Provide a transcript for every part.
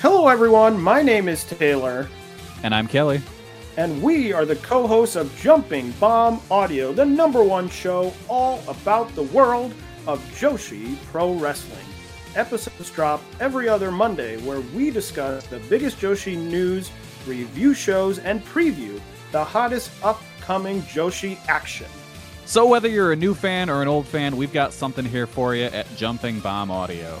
Hello, everyone. My name is Taylor, And I'm Kelly. and we are the co hosts of Jumping Bomb Audio, the number one show all about the world of Joshi Pro Wrestling. Episodes drop every other Monday, where we discuss the biggest Joshi news, review shows, and preview the hottest upcoming Joshi action. So, whether you're a new fan or an old fan, we've got something here for you at Jumping Bomb Audio.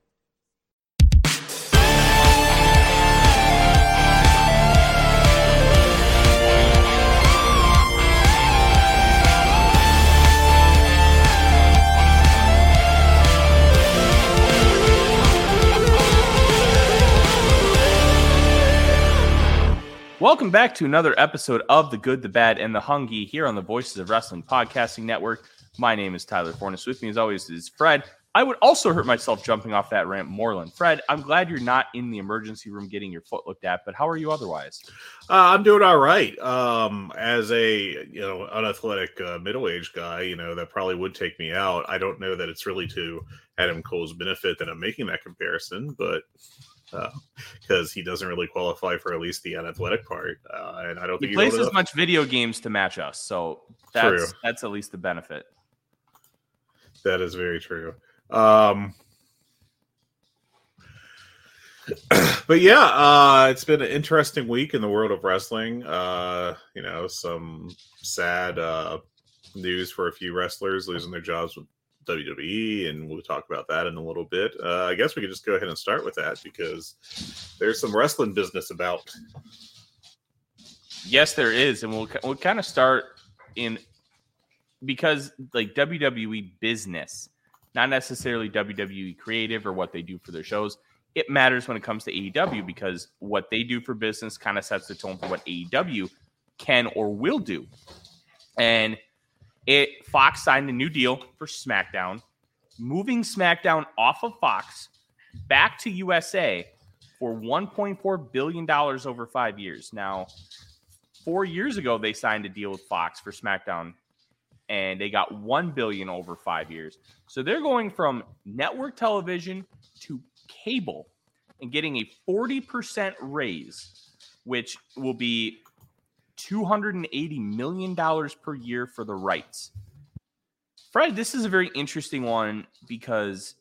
Welcome back to another episode of The Good, the Bad, and the Hungee here on the Voices of Wrestling Podcasting Network. My name is Tyler Fornes. With me, as always, is Fred. I would also hurt myself jumping off that ramp, Moreland. Fred, I'm glad you're not in the emergency room getting your foot looked at, but how are you otherwise? Uh, I'm doing all right. Um, as a you know unathletic uh, middle aged guy, you know that probably would take me out. I don't know that it's really to Adam Cole's benefit that I'm making that comparison, but because uh, he doesn't really qualify for at least the unathletic part, uh, and I don't think He think plays old as much video games to match us, so that's True. that's at least the benefit. That is very true. Um, but yeah, uh, it's been an interesting week in the world of wrestling. Uh, you know, some sad uh, news for a few wrestlers losing their jobs with WWE, and we'll talk about that in a little bit. Uh, I guess we could just go ahead and start with that because there's some wrestling business about. Yes, there is, and we'll we'll kind of start in because like WWE business, not necessarily WWE creative or what they do for their shows. It matters when it comes to AEW because what they do for business kind of sets the tone for what AEW can or will do. And it Fox signed a new deal for SmackDown, moving SmackDown off of Fox back to USA for 1.4 billion dollars over 5 years. Now, 4 years ago they signed a deal with Fox for SmackDown and they got 1 billion over 5 years. So they're going from network television to cable and getting a 40% raise which will be 280 million dollars per year for the rights. Fred, this is a very interesting one because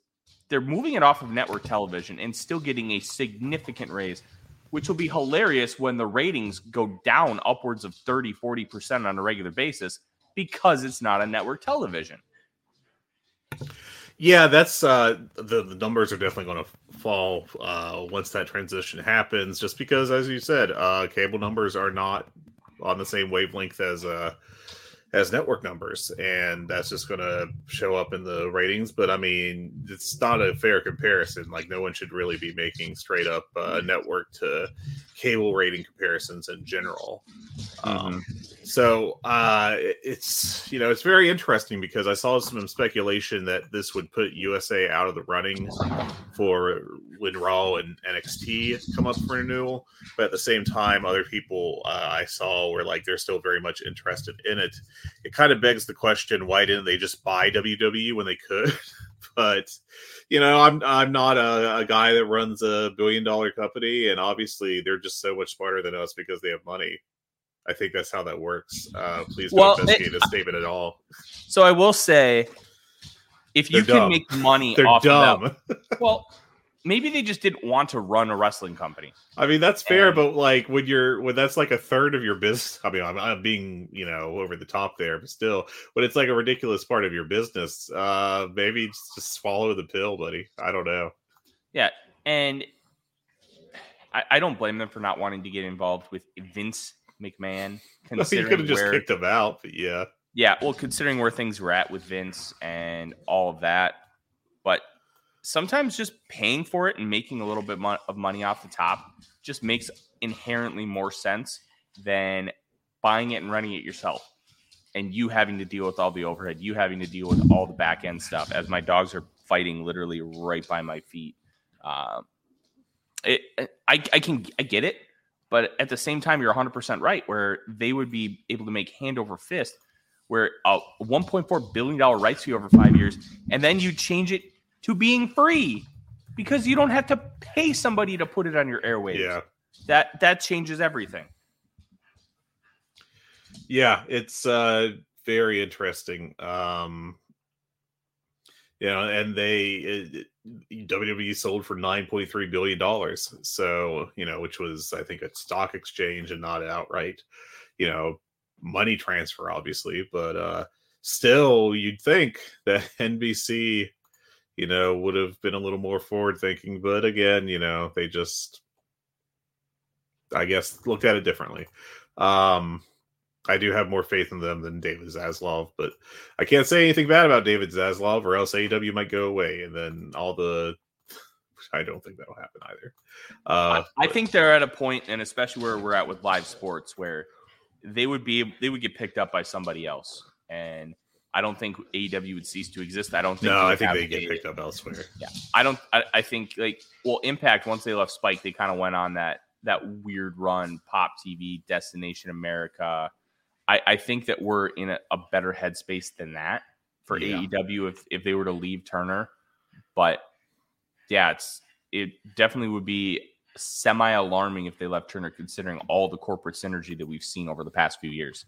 they're moving it off of network television and still getting a significant raise, which will be hilarious when the ratings go down upwards of 30, 40% on a regular basis because it's not on network television. Yeah, that's uh, the the numbers are definitely going to fall uh, once that transition happens. Just because, as you said, uh, cable numbers are not on the same wavelength as uh, as network numbers, and that's just going to show up in the ratings. But I mean, it's not a fair comparison. Like, no one should really be making straight up uh, network to cable rating comparisons in general. Um, so uh, it's you know it's very interesting because I saw some speculation that this would put USA out of the running for when Raw and NXT come up for renewal, but at the same time, other people uh, I saw were like they're still very much interested in it. It kind of begs the question: Why didn't they just buy WWE when they could? but you know, I'm I'm not a, a guy that runs a billion dollar company, and obviously they're just so much smarter than us because they have money. I think that's how that works. Uh, please don't Well, investigate this statement at all. So I will say, if you can make money They're off of dumb. that, well, maybe they just didn't want to run a wrestling company. I mean, that's fair, And- but like when you're when that's like a third of your business. I mean, I'm, I'm being you know over the top there, but still, when it's like a ridiculous part of your business, uh, maybe just, swallow the pill, buddy. I don't know. Yeah, and I, I don't blame them for not wanting to get involved with Vince McMahon. you Considering could have just kicked them out, but yeah. yeah, well, considering where things were at with Vince and all of that, but sometimes just paying for it and making a little bit of money off the top just makes inherently more sense than buying it and running it yourself. and you having to deal with all the overhead, you having to deal with all the back end stuff as my dogs are fighting literally right by my feet. Um, it, I, I can I get it, but at the same time, you're 100 percent right. Where they would be able to make hand over fist, where a 1.4 billion dollar rights fee over five years, and then you change it to being free because you don't have to pay somebody to put it on your airwaves. Yeah. That that changes everything. Yeah, it's uh very interesting. Um you know, and they it, WWE sold for 9.3 billion dollars. So, you know, which was I think a stock exchange and not outright, you know, money transfer obviously, but uh still you'd think that NBC you know, would have been a little more forward thinking. But again, you know, they just, I guess, looked at it differently. Um, I do have more faith in them than David Zaslav, but I can't say anything bad about David Zaslav, or else AEW might go away, and then all the. I don't think that'll happen either. Uh, I, I think they're at a point, and especially where we're at with live sports, where they would be they would get picked up by somebody else, and I don't think AEW would cease to exist. I don't think. No, I think they get picked up elsewhere. Yeah, I don't. I, I, think like well, Impact once they left Spike, they kind of went on that that weird run. Pop TV, Destination America. I, I think that we're in a, a better headspace than that for yeah. AEW if if they were to leave Turner. But yeah, it's it definitely would be semi alarming if they left Turner, considering all the corporate synergy that we've seen over the past few years.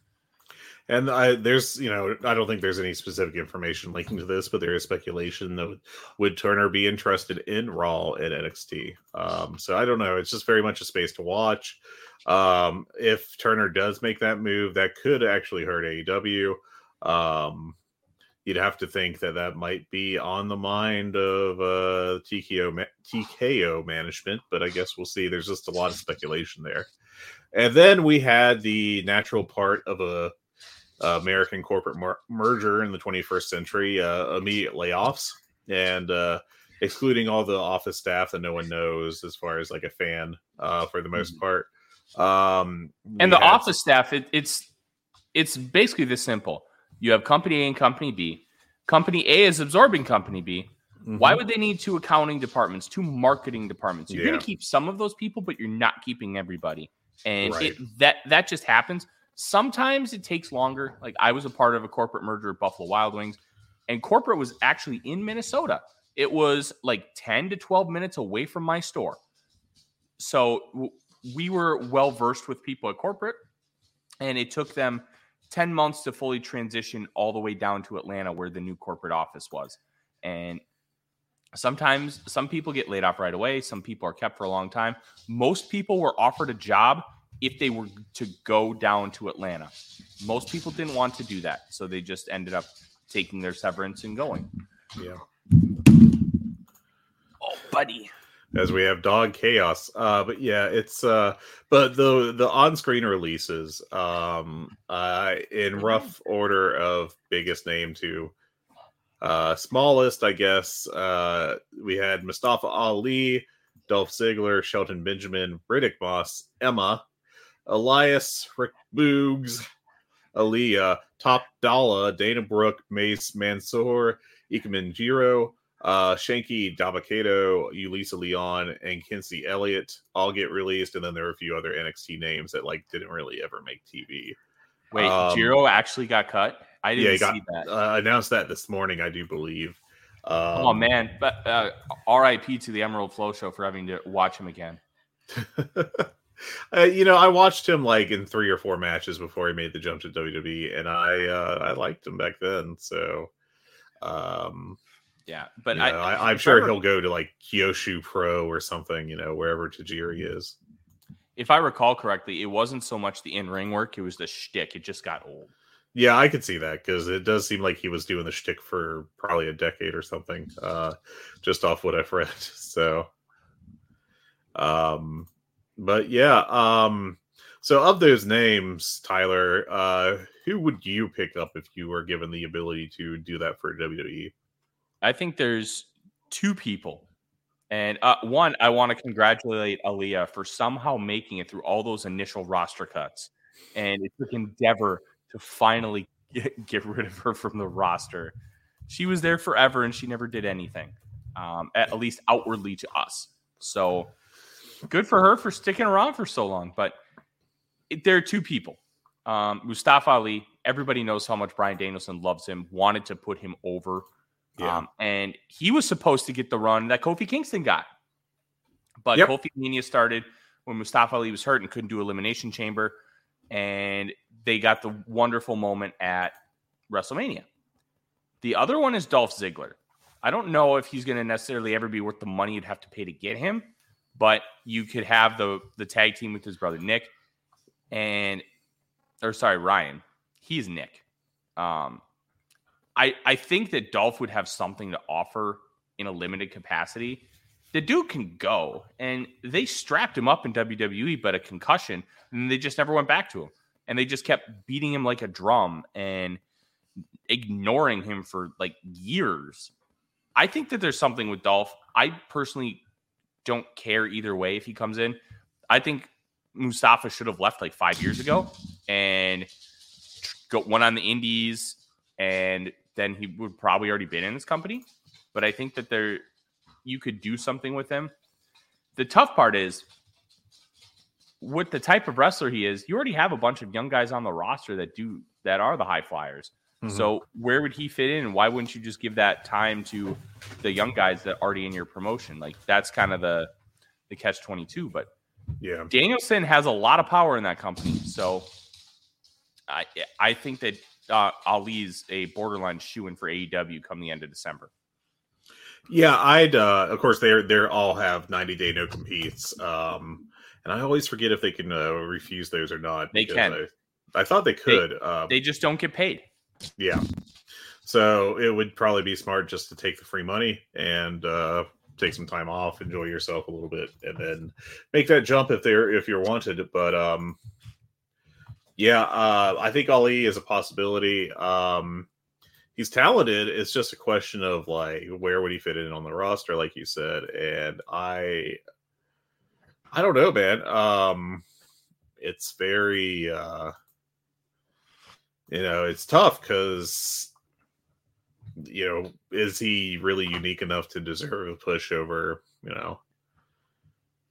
And I, there's, you know, I don't think there's any specific information linking to this, but there is speculation that would Turner be interested in Raw at NXT. Um, so I don't know. It's just very much a space to watch. Um, if Turner does make that move, that could actually hurt AEW. Um, you'd have to think that that might be on the mind of uh, TKO TKO management, but I guess we'll see. There's just a lot of speculation there. And then we had the natural part of a uh, American corporate mer- merger in the 21st century, uh, immediate layoffs and uh, excluding all the office staff that no one knows as far as like a fan uh, for the most mm-hmm. part. Um, and the office staff, it, it's it's basically this simple. You have company A and company B. Company A is absorbing company B. Mm-hmm. Why would they need two accounting departments, two marketing departments? You're yeah. going to keep some of those people, but you're not keeping everybody. And right. it, that that just happens. Sometimes it takes longer. Like I was a part of a corporate merger at Buffalo Wild Wings, and corporate was actually in Minnesota. It was like 10 to 12 minutes away from my store. So we were well versed with people at corporate, and it took them 10 months to fully transition all the way down to Atlanta, where the new corporate office was. And sometimes some people get laid off right away, some people are kept for a long time. Most people were offered a job if they were to go down to Atlanta. Most people didn't want to do that, so they just ended up taking their severance and going. Yeah. Oh, buddy. As we have dog chaos, uh, but yeah, it's uh, but the the on screen releases, um, uh, in rough order of biggest name to uh, smallest, I guess. Uh, we had Mustafa Ali, Dolph Ziggler, Shelton Benjamin, Riddick Moss, Emma, Elias, Rick Boogs, Aaliyah, Top Dollar, Dana Brooke, Mace Mansoor, Ikemen Jiro, uh, Shanky Dabba-Kato, Yulisa Leon, and Quincy Elliott all get released, and then there are a few other NXT names that like didn't really ever make TV. Wait, um, Jiro actually got cut. I didn't yeah, see got, that. Uh, announced that this morning, I do believe. Um, oh man, but uh, R.I.P. to the Emerald Flow Show for having to watch him again. Uh, you know, I watched him like in three or four matches before he made the jump to WWE, and I uh, I liked him back then. So, um, yeah, but I, I, am sure he'll go to like Kyushu Pro or something. You know, wherever Tajiri is. If I recall correctly, it wasn't so much the in ring work; it was the shtick. It just got old. Yeah, I could see that because it does seem like he was doing the shtick for probably a decade or something, uh, just off what I've read. So, um, but yeah, um, so of those names, Tyler, uh, who would you pick up if you were given the ability to do that for WWE? I think there's two people. And uh, one, I want to congratulate Aaliyah for somehow making it through all those initial roster cuts. And it took Endeavor to finally get, get rid of her from the roster. She was there forever and she never did anything, um, at least outwardly to us. So good for her for sticking around for so long. But it, there are two people. Um, Mustafa Ali, everybody knows how much Bryan Danielson loves him, wanted to put him over. Yeah. Um, and he was supposed to get the run that Kofi Kingston got. But Yep. Kofi Mania started when Mustafa Ali was hurt and couldn't do Elimination Chamber. And they got the wonderful moment at WrestleMania. The other one is Dolph Ziggler. I don't know if he's going to necessarily ever be worth the money you'd have to pay to get him, but you could have the the tag team with his brother Nick and or sorry, Ryan. He's Nick. Um I I think that Dolph would have something to offer in a limited capacity. The dude can go, and they strapped him up in WWE, but a concussion, and they just never went back to him. And they just kept beating him like a drum and ignoring him for like years. I think that there's something with Dolph. I personally don't care either way if he comes in. I think Mustafa should have left like five years ago and go went on the Indies, and then he would probably already been in this company. But I think that there you could do something with him. The tough part is with the type of wrestler he is, you already have a bunch of young guys on the roster that do that are the high flyers. So where would he fit in? And why wouldn't you just give that time to the young guys that are already in your promotion? Like that's kind of the the catch twenty two. But yeah. Danielson has a lot of power in that company, so I I think that uh, Ali's a borderline shoe in for AEW come the end of December. Yeah, I'd uh of course they're they're all have 90 day no competes. Um and I always forget if they can uh, refuse those or not. They can. I, I thought they could. um, They just don't get paid. Yeah. So it would probably be smart just to take the free money and uh take some time off, enjoy yourself a little bit, and then make that jump if they're if you're wanted. But um yeah, uh I think Ali is a possibility. Um he's talented. It's just a question of like where would he fit in on the roster, like you said. And I I don't know, man. Um it's very uh you know, it's tough because you know, is he really unique enough to deserve a push over, you know,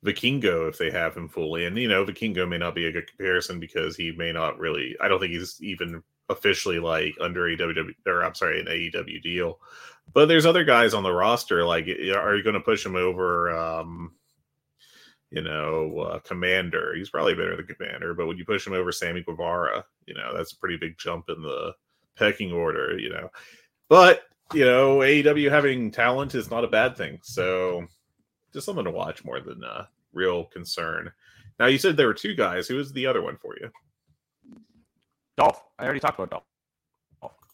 Vikingo if they have him fully? And you know, Vikingo may not be a good comparison because he may not really. I don't think he's even officially like under a WWE or I'm sorry, an AEW deal. But there's other guys on the roster. Like, are you going to push him over? Um, you know, uh, Commander. He's probably better than Commander, but when you push him over Sammy Guevara? You know, that's a pretty big jump in the pecking order. You know, but you know, AEW having talent is not a bad thing. So, just something to watch more than uh, real concern. Now, you said there were two guys. Who was the other one for you? Dolph. I already talked about Dolph.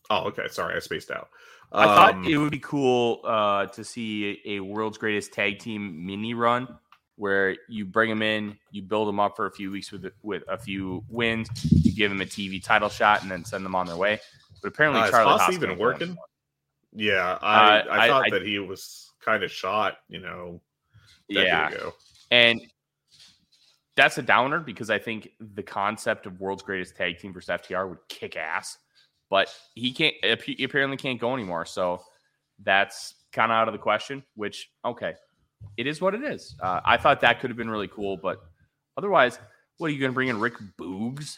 Oh, okay. Sorry, I spaced out. I thought Um, it would be cool uh, to see a world's greatest tag team mini run where you bring them in, you build them up for a few weeks with with a few wins, you give them a TV title shot, and then send them on their way. But apparently, Uh, Charlie Haas even working? Yeah, I, Uh, I I- thought I- that he was kind of shot, you know, Yeah, ago. and that's a downer because I think the concept of world's greatest tag team versus FTR would kick ass, but he can't. He apparently can't go anymore, so that's kind of out of the question. Which okay, it is what it is. Uh, I thought that could have been really cool, but otherwise, what are you going to bring in Rick Boogs?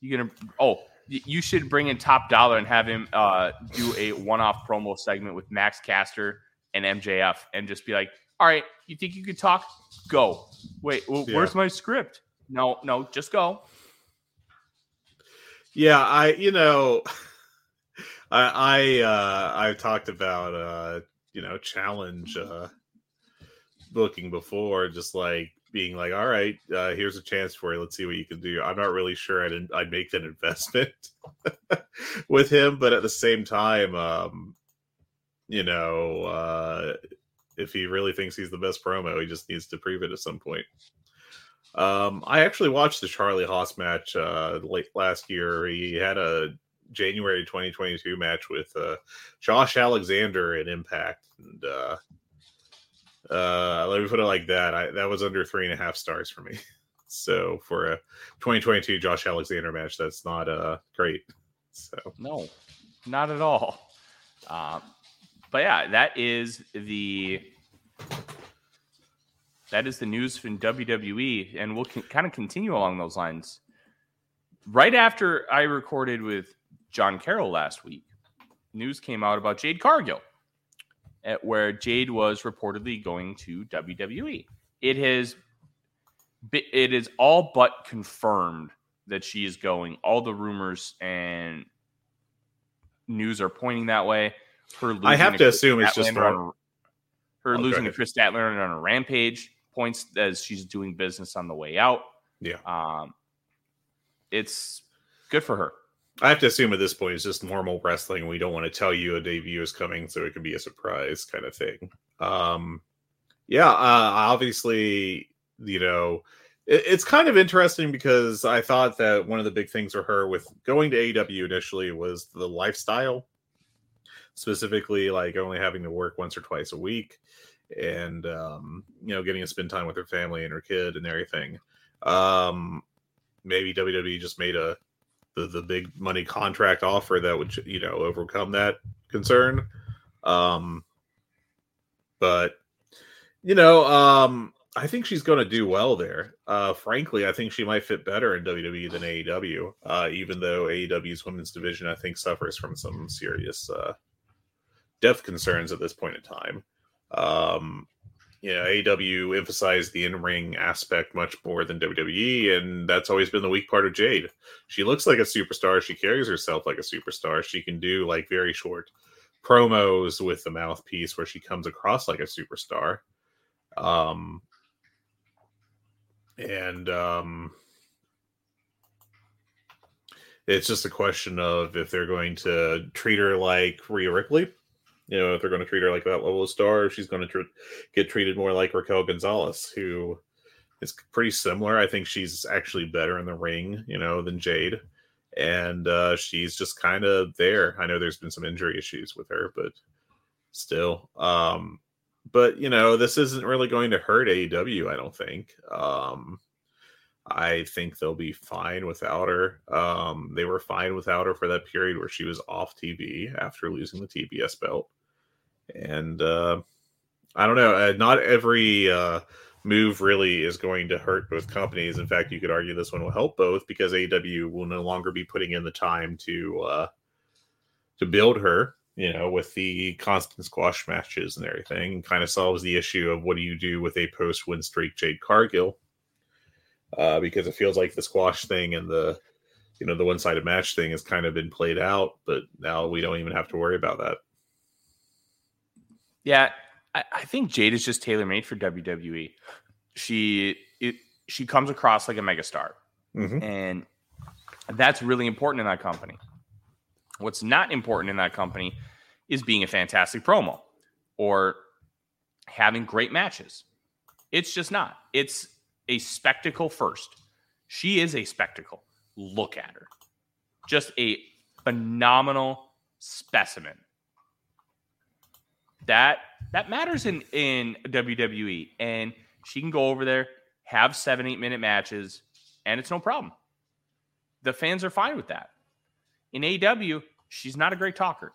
You going to oh. You should bring in Top Dollar and have him uh, do a one-off promo segment with Max Caster and MJF, and just be like, "All right, you think you could talk? Go. Wait, well, Yeah. where's my script? No, no, just go. Yeah, I you know I I uh I've talked about uh you know challenge uh booking before just like being like all right uh here's a chance for you. Let's see what you can do. I'm not really sure i'd, I'd make that investment with him but at the same time um you know uh if he really thinks he's the best promo he just needs to prove it at some point. Um, I actually watched the Charlie Haas match uh, late last year. He had a January 2022 match with uh, Josh Alexander in Impact, and uh, let me put it like that: I, that was under three and a half stars for me. So for a 2022 Josh Alexander match, that's not uh, great. So No, not at all. Um, but yeah, that is the that is the news from WWE, and we'll con- kind of continue along those lines. Right after I recorded with John Carroll last week, news came out about Jade Cargill, at where Jade was reportedly going to WWE. It has it is all but confirmed that she is going. All the rumors and news are pointing that way. Her I have to assume it's just her Oh, losing to. Kris Statlander on a rampage points as she's doing business on the way out. Yeah. Um, it's good for her. I have to assume at this point it's just normal wrestling. We don't want to tell you a debut is coming, so it could be a surprise kind of thing. Um, yeah, uh, obviously, you know, it, it's kind of interesting because I thought that one of the big things for her with going to AEW initially was the lifestyle, specifically like only having to work once or twice a week, and um, you know, getting to spend time with her family and her kid and everything. Um, maybe WWE just made a the, the big money contract offer that would you know overcome that concern. Um but you know um i think she's going to do well there. Uh frankly i think she might fit better in wwe than aew uh even though aew's women's division i think suffers from some serious uh depth concerns at this point in time. Um know, AEW emphasized the in-ring aspect much more than WWE, and that's always been the weak part of Jade she looks like a superstar. She carries herself like a superstar. She can do like very short promos with the mouthpiece where she comes across like a superstar. Um, and um, it's just a question of if they're going to treat her like Rhea Ripley. You know, if they're going to treat her like that level of star, she's going to tr- get treated more like Raquel Gonzalez, who is pretty similar. I think she's actually better in the ring, you know, than Jade. And uh, she's just kind of there. I know there's been some injury issues with her, but still. Um, but you know, this isn't really going to hurt AEW, I don't think. Um, I think they'll be fine without her. Um, they were fine without her for that period where she was off TV after losing the TBS belt. And uh, I don't know. Uh, not every uh, move really is going to hurt both companies. In fact, you could argue this one will help both because AEW will no longer be putting in the time to uh, to build her. You know, with the constant squash matches and everything, kind of solves the issue of what do you do with a post win streak Jade Cargill. Uh, because it feels like the squash thing and the you know the one sided match thing has kind of been played out, but now we don't even have to worry about that. Yeah, I, I think Jade is just tailor made for WWE. She it she comes across like a megastar, Mhm. and that's really important in that company. What's not important in that company is being a fantastic promo or having great matches. It's just not. It's a spectacle first. She is a spectacle. Look at her. Just a phenomenal specimen. That that matters in in WWE and she can go over there, have 7 8 minute matches and it's no problem. The fans are fine with that. In AW, she's not a great talker.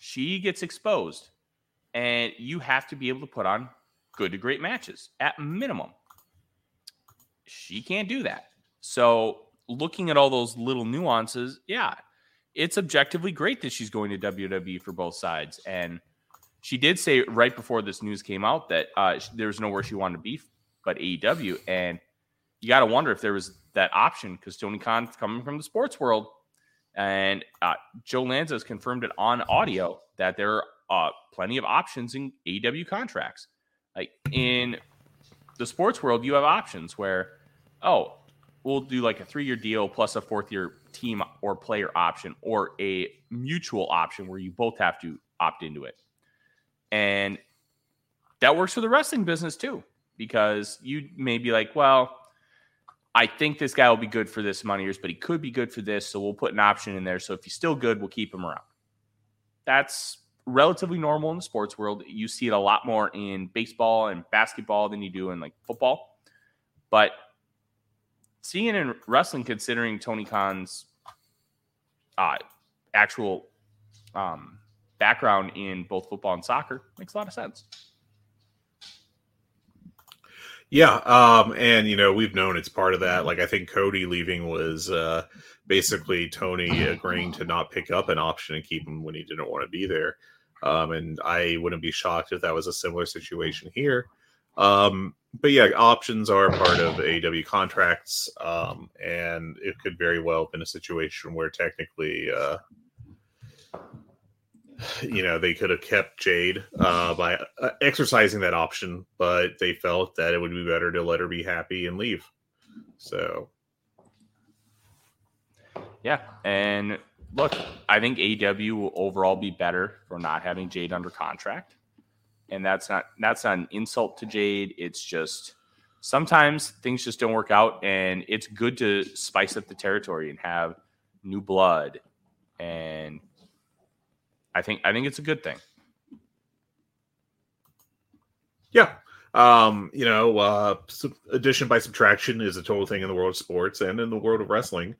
She gets exposed and you have to be able to put on good to great matches at minimum. She can't do that. So, looking at all those little nuances, yeah, it's objectively great that she's going to WWE for both sides. And she did say right before this news came out that uh, there was nowhere she wanted to be but AEW. And you got to wonder if there was that option because Tony Khan's coming from the sports world. And uh, Joe Lanza has confirmed it on audio that there are uh, plenty of options in AEW contracts. Like in the sports world, you have options where, oh, we'll do like a three year deal plus a fourth year team or player option or a mutual option where you both have to opt into it. And that works for the wrestling business too, because you may be like, well, I think this guy will be good for this of years, but he could be good for this. So we'll put an option in there. So if he's still good, we'll keep him around. That's relatively normal in the sports world. You see it a lot more in baseball and basketball than you do in like football. But seeing in wrestling, considering Tony Khan's uh, actual um, background in both football and soccer makes a lot of sense. Yeah, um, and you know we've known it's part of that. Like I think Cody leaving was uh, basically Tony agreeing to not pick up an option and keep him when he didn't want to be there. Um, and I wouldn't be shocked if that was a similar situation here. Um, but yeah, options are part of AW contracts, um, and it could very well have been a situation where technically, uh, you know, they could have kept Jade uh, by uh, exercising that option, but they felt that it would be better to let her be happy and leave. So, yeah, and look, I think AW will overall be better for not having Jade under contract and that's not that's not an insult to Jade. It's just sometimes things just don't work out, and it's good to spice up the territory and have new blood. And I think I think it's a good thing. Yeah. Um, you know, uh, addition by subtraction is a total thing in the world of sports and in the world of wrestling.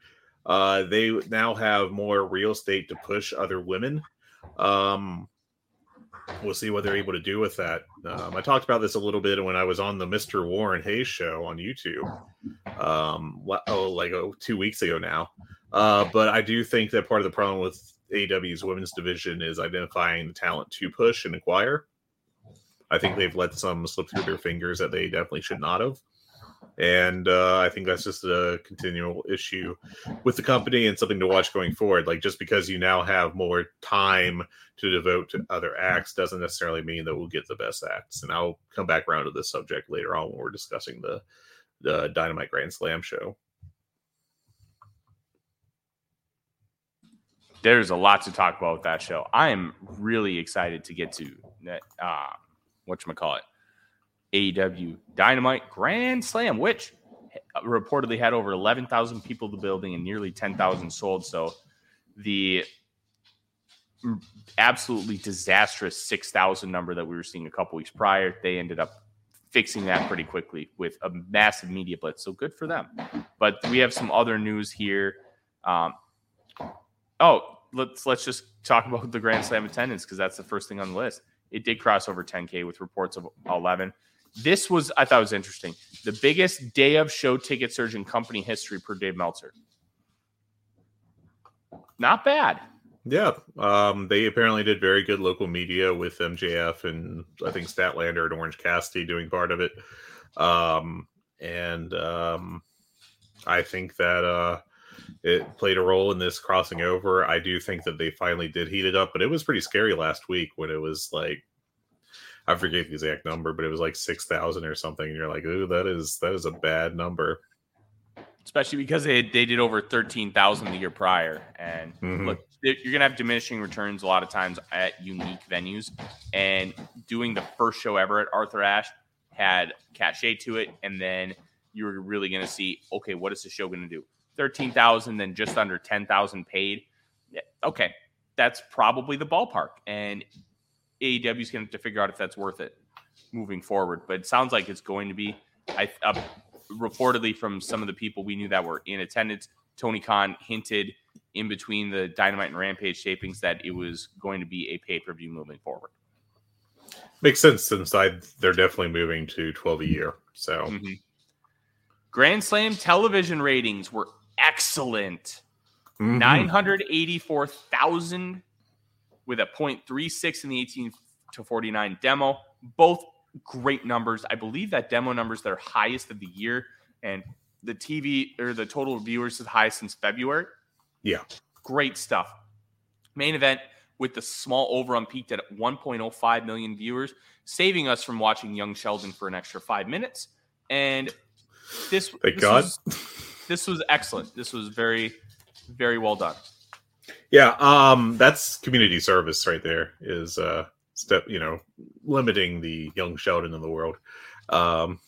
Uh, they now have more real estate to push other women. Um, we'll see what they're able to do with that. Um, I talked about this a little bit when I was on the Mr. Warren Hayes show on YouTube, um, oh, like oh, two weeks ago now. Uh, but I do think that part of the problem with AEW's women's division is identifying the talent to push and acquire. I think they've let some slip through their fingers that they definitely should not have and uh, I think that's just a continual issue with the company and something to watch going forward. Like just because you now have more time to devote to other acts doesn't necessarily mean that we'll get the best acts. And I'll come back around to this subject later on when we're discussing the the Dynamite Grand Slam show. There's a lot to talk about with that show. I am really excited to get to uh, what you call it AEW Dynamite Grand Slam, which reportedly had over 11,000 people in the building and nearly 10,000 sold. So the absolutely disastrous 6,000 number that we were seeing a couple weeks prior, they ended up fixing that pretty quickly with a massive media blitz. So good for them. But we have some other news here. Um, oh, let's let's just talk about the Grand Slam attendance because that's the first thing on the list. It did cross over 10k with reports of 11. This was, I thought was interesting. The biggest day of show ticket surge in company history per Dave Meltzer. Not bad. Yeah, um, they apparently did very good local media with MJF and I think Statlander and Orange Cassidy doing part of it. Um, and um, I think that uh, it played a role in this crossing over. I do think that they finally did heat it up, but it was pretty scary last week when it was like I forget the exact number, but it was like six thousand or something. And you're like, ooh, that is that is a bad number. Especially because they they did over thirteen thousand the year prior, and mm-hmm. look, you're gonna have diminishing returns a lot of times at unique venues. And doing the first show ever at Arthur Ashe had cachet to it, and then you were really gonna see, okay, what is the show gonna do? Thirteen thousand, then just under ten thousand paid. Okay, that's probably the ballpark. And AEW is going to have to figure out if that's worth it moving forward. But it sounds like it's going to be. I uh, reportedly from some of the people we knew that were in attendance, Tony Khan hinted in between the Dynamite and Rampage tapings that it was going to be a pay per view moving forward. Makes sense since I they're definitely moving to twelve a year. So mm-hmm. Grand Slam television ratings were excellent. Mm-hmm. 984,000 with a 0.36 in the 18 to 49 demo. Both great numbers. I believe that demo numbers their highest of the year, and the TV or the total viewers is highest since February. Yeah, great stuff. Main event with the small over on peaked at 1.05 million viewers, saving us from watching Young Sheldon for an extra five minutes. And this, thank this God, was, this was excellent. This was very, very well done. Yeah, um, that's community service right there. Is uh, step you know limiting the young Sheldon in the world. Um,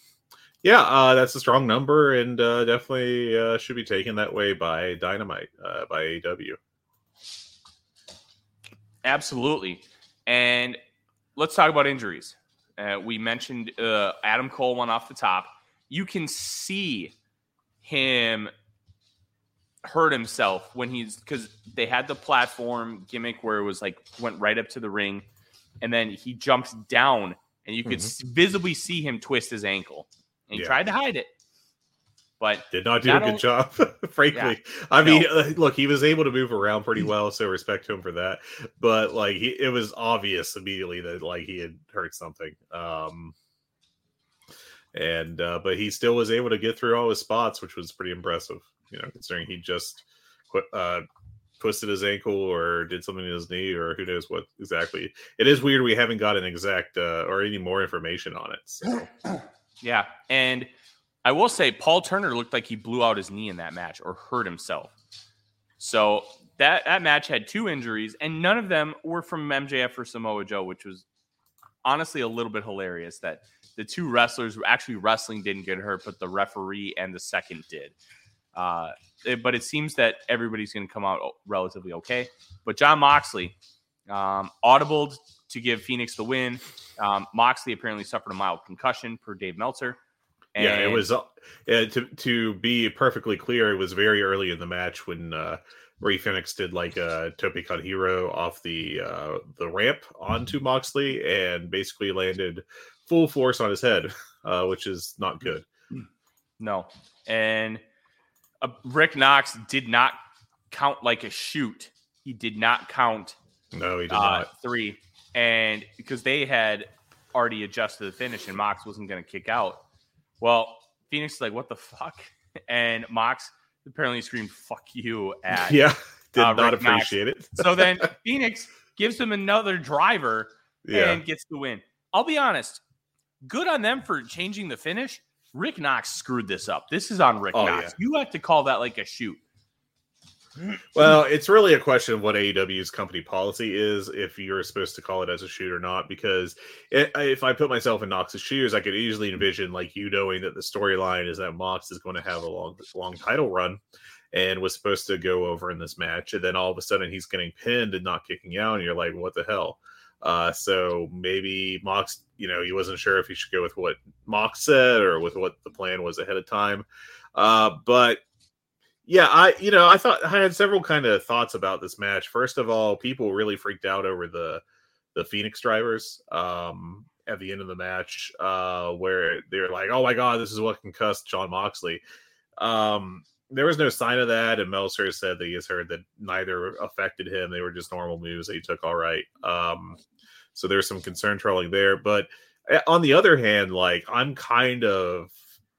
yeah, uh, that's a strong number, and uh, definitely uh, should be taken that way by Dynamite uh, by AEW. Absolutely, and let's talk about injuries. Uh, we mentioned uh, Adam Cole one off the top. You can see him hurt himself when he's because they had the platform gimmick where it was like went right up to the ring, and then he jumps down, and you could Mhm. visibly see him twist his ankle. And he Yeah. tried to hide it, but Did not do Not a good only- job, frankly. I mean, uh, look, he was able to move around pretty well, so respect to him for that. But like, he, it was obvious immediately that like he had hurt something. Um, and uh, but he still was able to get through all his spots, which was pretty impressive. You know, considering he just uh, twisted his ankle or did something to his knee or who knows what exactly. It is weird we haven't got an exact uh, or any more information on it. So. Yeah, and I will say Paul Turner looked like he blew out his knee in that match or hurt himself. So that that match had two injuries, and none of them were from MJF or Samoa Joe, which was honestly a little bit hilarious. That the two wrestlers actually wrestling didn't get hurt, but the referee and the second did. Uh, it- but it seems that everybody's going to come out relatively okay. But Jon Moxley um, audibled to give Fenix the win. Um, Moxley apparently suffered a mild concussion, per Dave Meltzer. yeah, it was uh, uh, to to be perfectly clear. It was very early in the match when uh, Rey Fenix did like a Tope Con Hilo off the uh, the ramp onto Moxley and basically landed full force on his head, uh, which is not good. No. And uh, Rick Knox did not count like a shoot. He did not count No, he did uh, not. three. And because they had already adjusted the finish and Mox wasn't going to kick out. Well, Fenix is like, what the fuck? And Mox apparently screamed, fuck you at. Yeah, did uh, not Rick Knox. appreciate it. So then Fenix gives him another driver Yeah, and gets the win. I'll be honest. Good on them for changing the finish. Rick Knox screwed this up. This is on Rick Oh, Knox. yeah. You have to call that like a shoot. Well, it's really a question of what AEW's company policy is, if you're supposed to call it as a shoot or not. Because i if I put myself in Knox's shoes, I could easily envision like you knowing that the storyline is that Mox is going to have a long, long title run, and was supposed to go over in this match, and then all of a sudden he's getting pinned and not kicking out, and you're like, what the hell? Uh, so maybe Mox, you know, he wasn't sure if he should go with what Mox said or with what the plan was ahead of time. Uh, but yeah, I you know I thought I had several kind of thoughts about this match. First of all, people really freaked out over the the Fenix drivers um, at the end of the match, uh, where they're like, "Oh my god, this is what concussed Jon Moxley." Um, there was no sign of that, and Meltzer said that he has heard that neither affected him. They were just normal moves that he took all right. Um, so there's some concern trolling there, but eh, on the other hand, like I'm kind of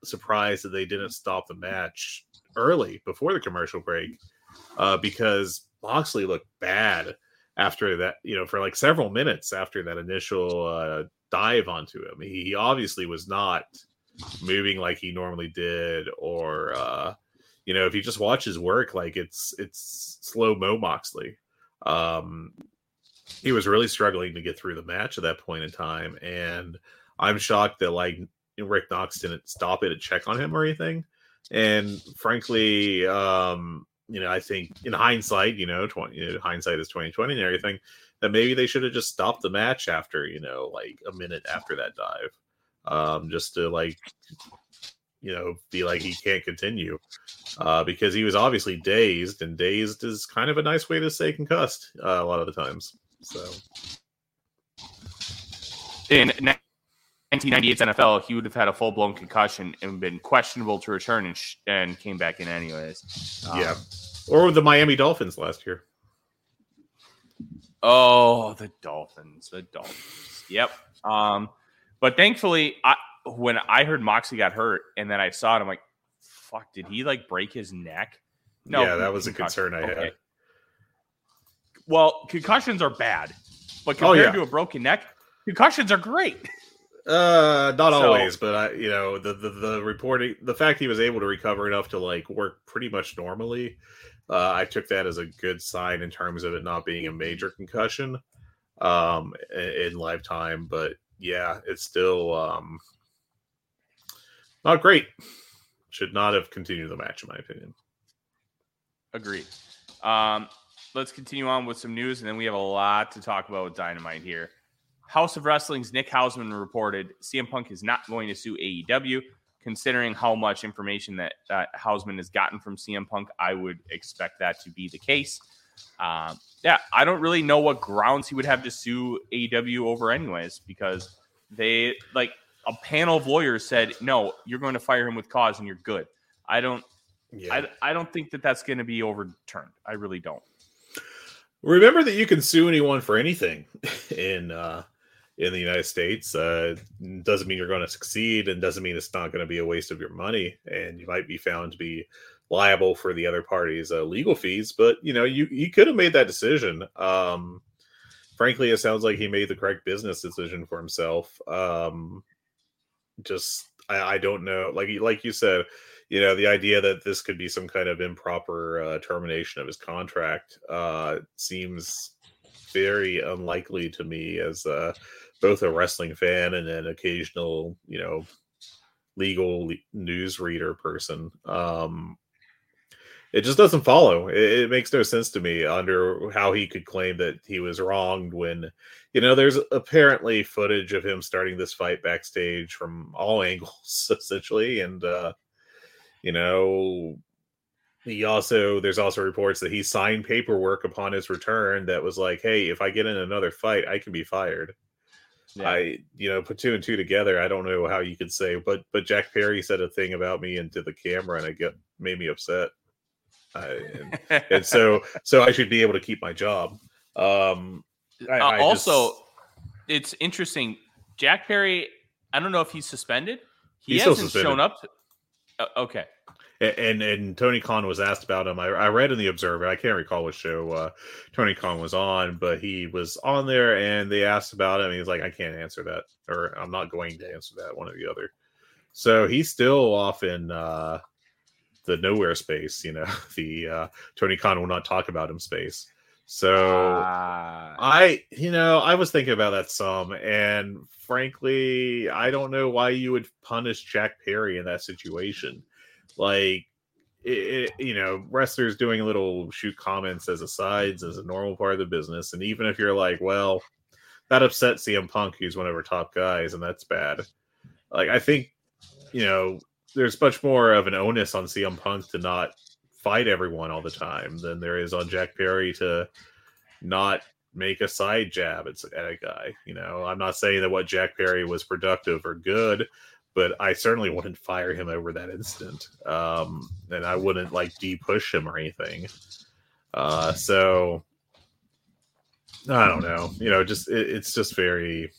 surprised that they didn't stop the match early before the commercial break uh, because Moxley looked bad after that, you know, for like several minutes after that initial uh, dive onto him. He, he obviously was not moving like he normally did, or uh, you know, if you just watch his work, like it's it's slow mo Moxley. Um, he was really struggling to get through the match at that point in time, and I'm shocked that like Rick Knox didn't stop it and check on him or anything. And frankly, um, you know, I think in hindsight, you know, 20, you know, hindsight is 2020 and everything, that maybe they should have just stopped the match after, you know, like a minute after that dive. Um, just to like, you know, be like he can't continue. Uh, because he was obviously dazed, and dazed is kind of a nice way to say concussed uh, a lot of the times. So In 1998's NFL, he would have had a full blown concussion and been questionable to return and, sh- and came back in anyways. Um, yeah. Or the Miami Dolphins last year. Oh, the Dolphins, the Dolphins. Yep. Um, but thankfully, I when I heard Moxie got hurt and then I saw it, I'm like, fuck, did he like break his neck? No, yeah, that was a concern I had. Well, concussions are bad, but Oh, compared yeah. to a broken neck, concussions are great. Uh, not So- always, but I, you know, the, the the reporting, the fact he was able to recover enough to like work pretty much normally, uh, I took that as a good sign in terms of it not being a major concussion, um, in, in lifetime. But yeah, it's still um, not great. Should not have continued the match, in my opinion. Agreed. Um, let's continue on with some news, and then we have a lot to talk about with Dynamite here. Haus of Wrestling's Nick Hausman reported CM Punk is not going to sue AEW. considering how much information that uh, Hausman has gotten from CM Punk, I would expect that to be the case. Um, yeah, I don't really know what grounds he would have to sue AEW over, anyways, because they like a panel of lawyers said, no, you're going to fire him with cause and you're good. I don't, Yeah. I, I don't think that that's going to be overturned. I really don't. Remember that you can sue anyone for anything in uh, in the United States. Uh, doesn't mean you're going to succeed, and doesn't mean it's not going to be a waste of your money, and you might be found to be liable for the other party's uh, legal fees. But you know, you you could have made that decision. Um, frankly, it sounds like he made the correct business decision for himself. Um, just I, I don't know, like like you said, you know the idea that this could be some kind of improper uh, termination of his contract uh, seems very unlikely to me as uh, both a wrestling fan and an occasional you know legal le- news reader person. Um, it just doesn't follow. It, it makes no sense to me under how he could claim that he was wronged when you know there's apparently footage of him starting this fight backstage from all angles essentially and uh you know he also there's also reports that he signed paperwork upon his return that was like hey if i get in another fight i can be fired i you know put two and two together i don't know how you could say but but jack perry said a thing about me into the camera and it get made me upset I, and, and so so i should be able to keep my job um I, Uh, also, just- it's interesting. Jack Perry, I don't know if he's suspended. He He's hasn't shown up. to- uh, okay. And and Tony Khan was asked about him. I, I read in the Observer. I can't recall which show uh, Tony Khan was on, but he was on there, and they asked about him. He's like, I can't answer that, or I'm not going to answer that, one or the other. So he's still off in uh, the nowhere space. You know, the uh, Tony Khan will not talk about him space. So Ah. I, you know, I was thinking about that some, and frankly, I don't know why you would punish Jack Perry in that situation. Like, it, you know, wrestlers doing little shoot comments as asides as a normal part of the business, and even if you're like, well, that upset CM Punk, who's one of our top guys, and that's bad. Like, I think, you know, there's much more of an onus on CM Punk to not fight everyone all the time than there is on Jack Perry to not make a side jab at a guy. You know, I'm not saying that what Jack Perry was productive or good, but I certainly wouldn't fire him over that incident. Um, and I wouldn't like de push him or anything. Uh, so I don't know. You know, just it, it's just very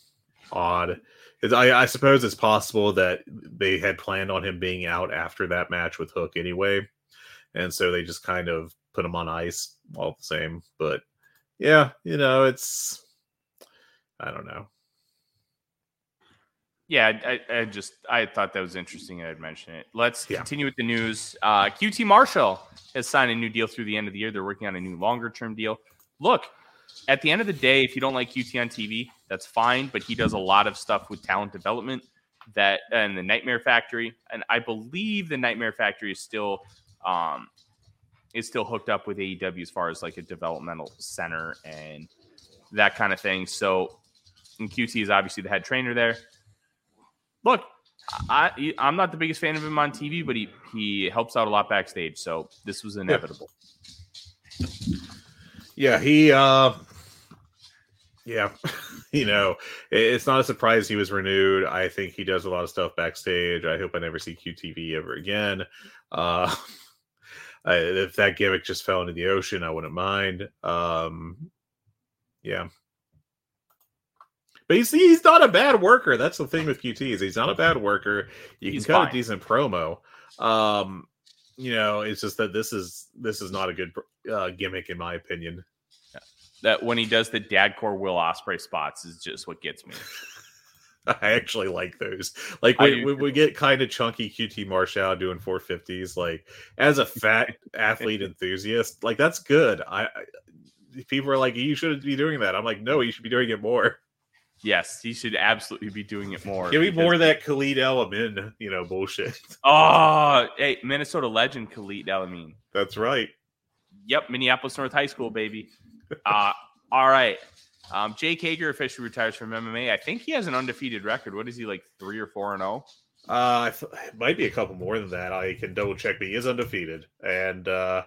odd. I, I suppose it's possible that they had planned on him being out after that match with Hook anyway, and so they just kind of put him on ice all the same. But yeah, you know, it's I don't know. Yeah, I, I just I thought that was interesting. and I'd mention it. Let's Yeah. continue with the news. Uh, QT Marshall has signed a new deal through the end of the year. They're working on a new longer term deal. Look, at the end of the day, if you don't like QT on TV, that's fine. But he does a lot of stuff with talent development that and the Nightmare Factory, and I believe the Nightmare Factory is still um, is still hooked up with AEW as far as like a developmental center and that kind of thing. So, and QT is obviously the head trainer there look, I I'm not the biggest fan of him on TV, but he he helps out a lot backstage. So this was inevitable. Yeah, he uh yeah, you know, it- it's not a surprise he was renewed. I think he does a lot of stuff backstage. I hope I never see QTV ever again. Uh if that gimmick just fell into the ocean, I wouldn't mind. Um yeah. But he's, he's not a bad worker. That's the thing with QT is he's not a bad worker. You He's can cut fine. a decent promo. Um, you know, it's just that this is this is not a good uh, gimmick in my opinion. That when he does the Dadcore Will Ospreay spots is just what gets me. I actually like those. Like we, we, we get kind of chunky QT Marshall doing 450s. Like as a fat athlete enthusiast, like that's good. I, I people are like, you shouldn't be doing that. I'm like, no, you should be doing it more. Yes, he should absolutely be doing it more. Give me more of that Khalid El-Amin, you know, bullshit. Oh, hey, Minnesota legend Khalid El-Amin. That's right. Yep, Minneapolis North High School, baby. Uh, all right. Um, Jake Hager officially retires from MMA. I think he has an undefeated record. What is he like, three or four and zero? Uh, it might be a couple more than that. I can double check, but he is undefeated, and uh,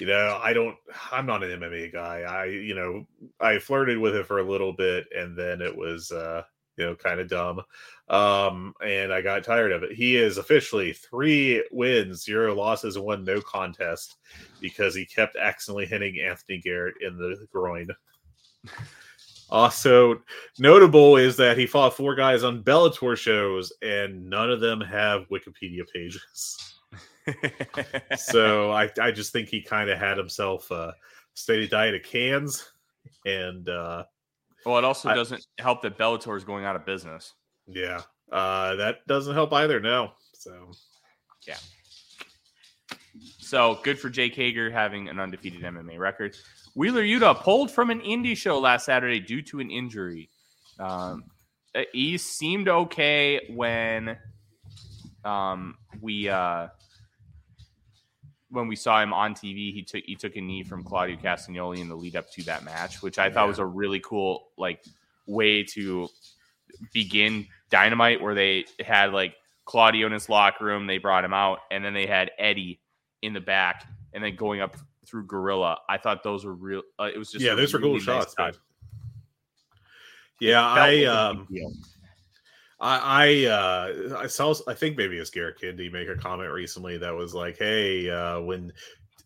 you know, I don't. I'm not an MMA guy. I, you know, I flirted with it for a little bit, and then it was, uh, you know, kind of dumb, um, and I got tired of it. He is officially three wins, zero losses, one no contest because he kept accidentally hitting Anthony Garrett in the groin. Also notable is that he fought four guys on Bellator shows, and none of them have Wikipedia pages. so I, I just think he kind of had himself a steady diet of cans, and uh, well, it also I- doesn't help that Bellator is going out of business. yeah, uh, that doesn't help either. No, so yeah. So good for Jake Hager having an undefeated MMA record. Wheeler Yuta pulled from an indie show last Saturday due to an injury. Um, he seemed okay when um, we uh, when we saw him on TV. He took he took a knee from Claudio Castagnoli in the lead up to that match, which I thought Yeah. was a really cool like way to begin Dynamite, where they had like Claudio in his locker room. They brought him out, and then they had Eddie in the back, and then going up through Gorilla. I thought those were real. Uh, it was just yeah, those were cool nice shots. Yeah, I like a big um. I I uh I saw I think maybe it's Garrett Kennedy make a comment recently that was like, hey, uh when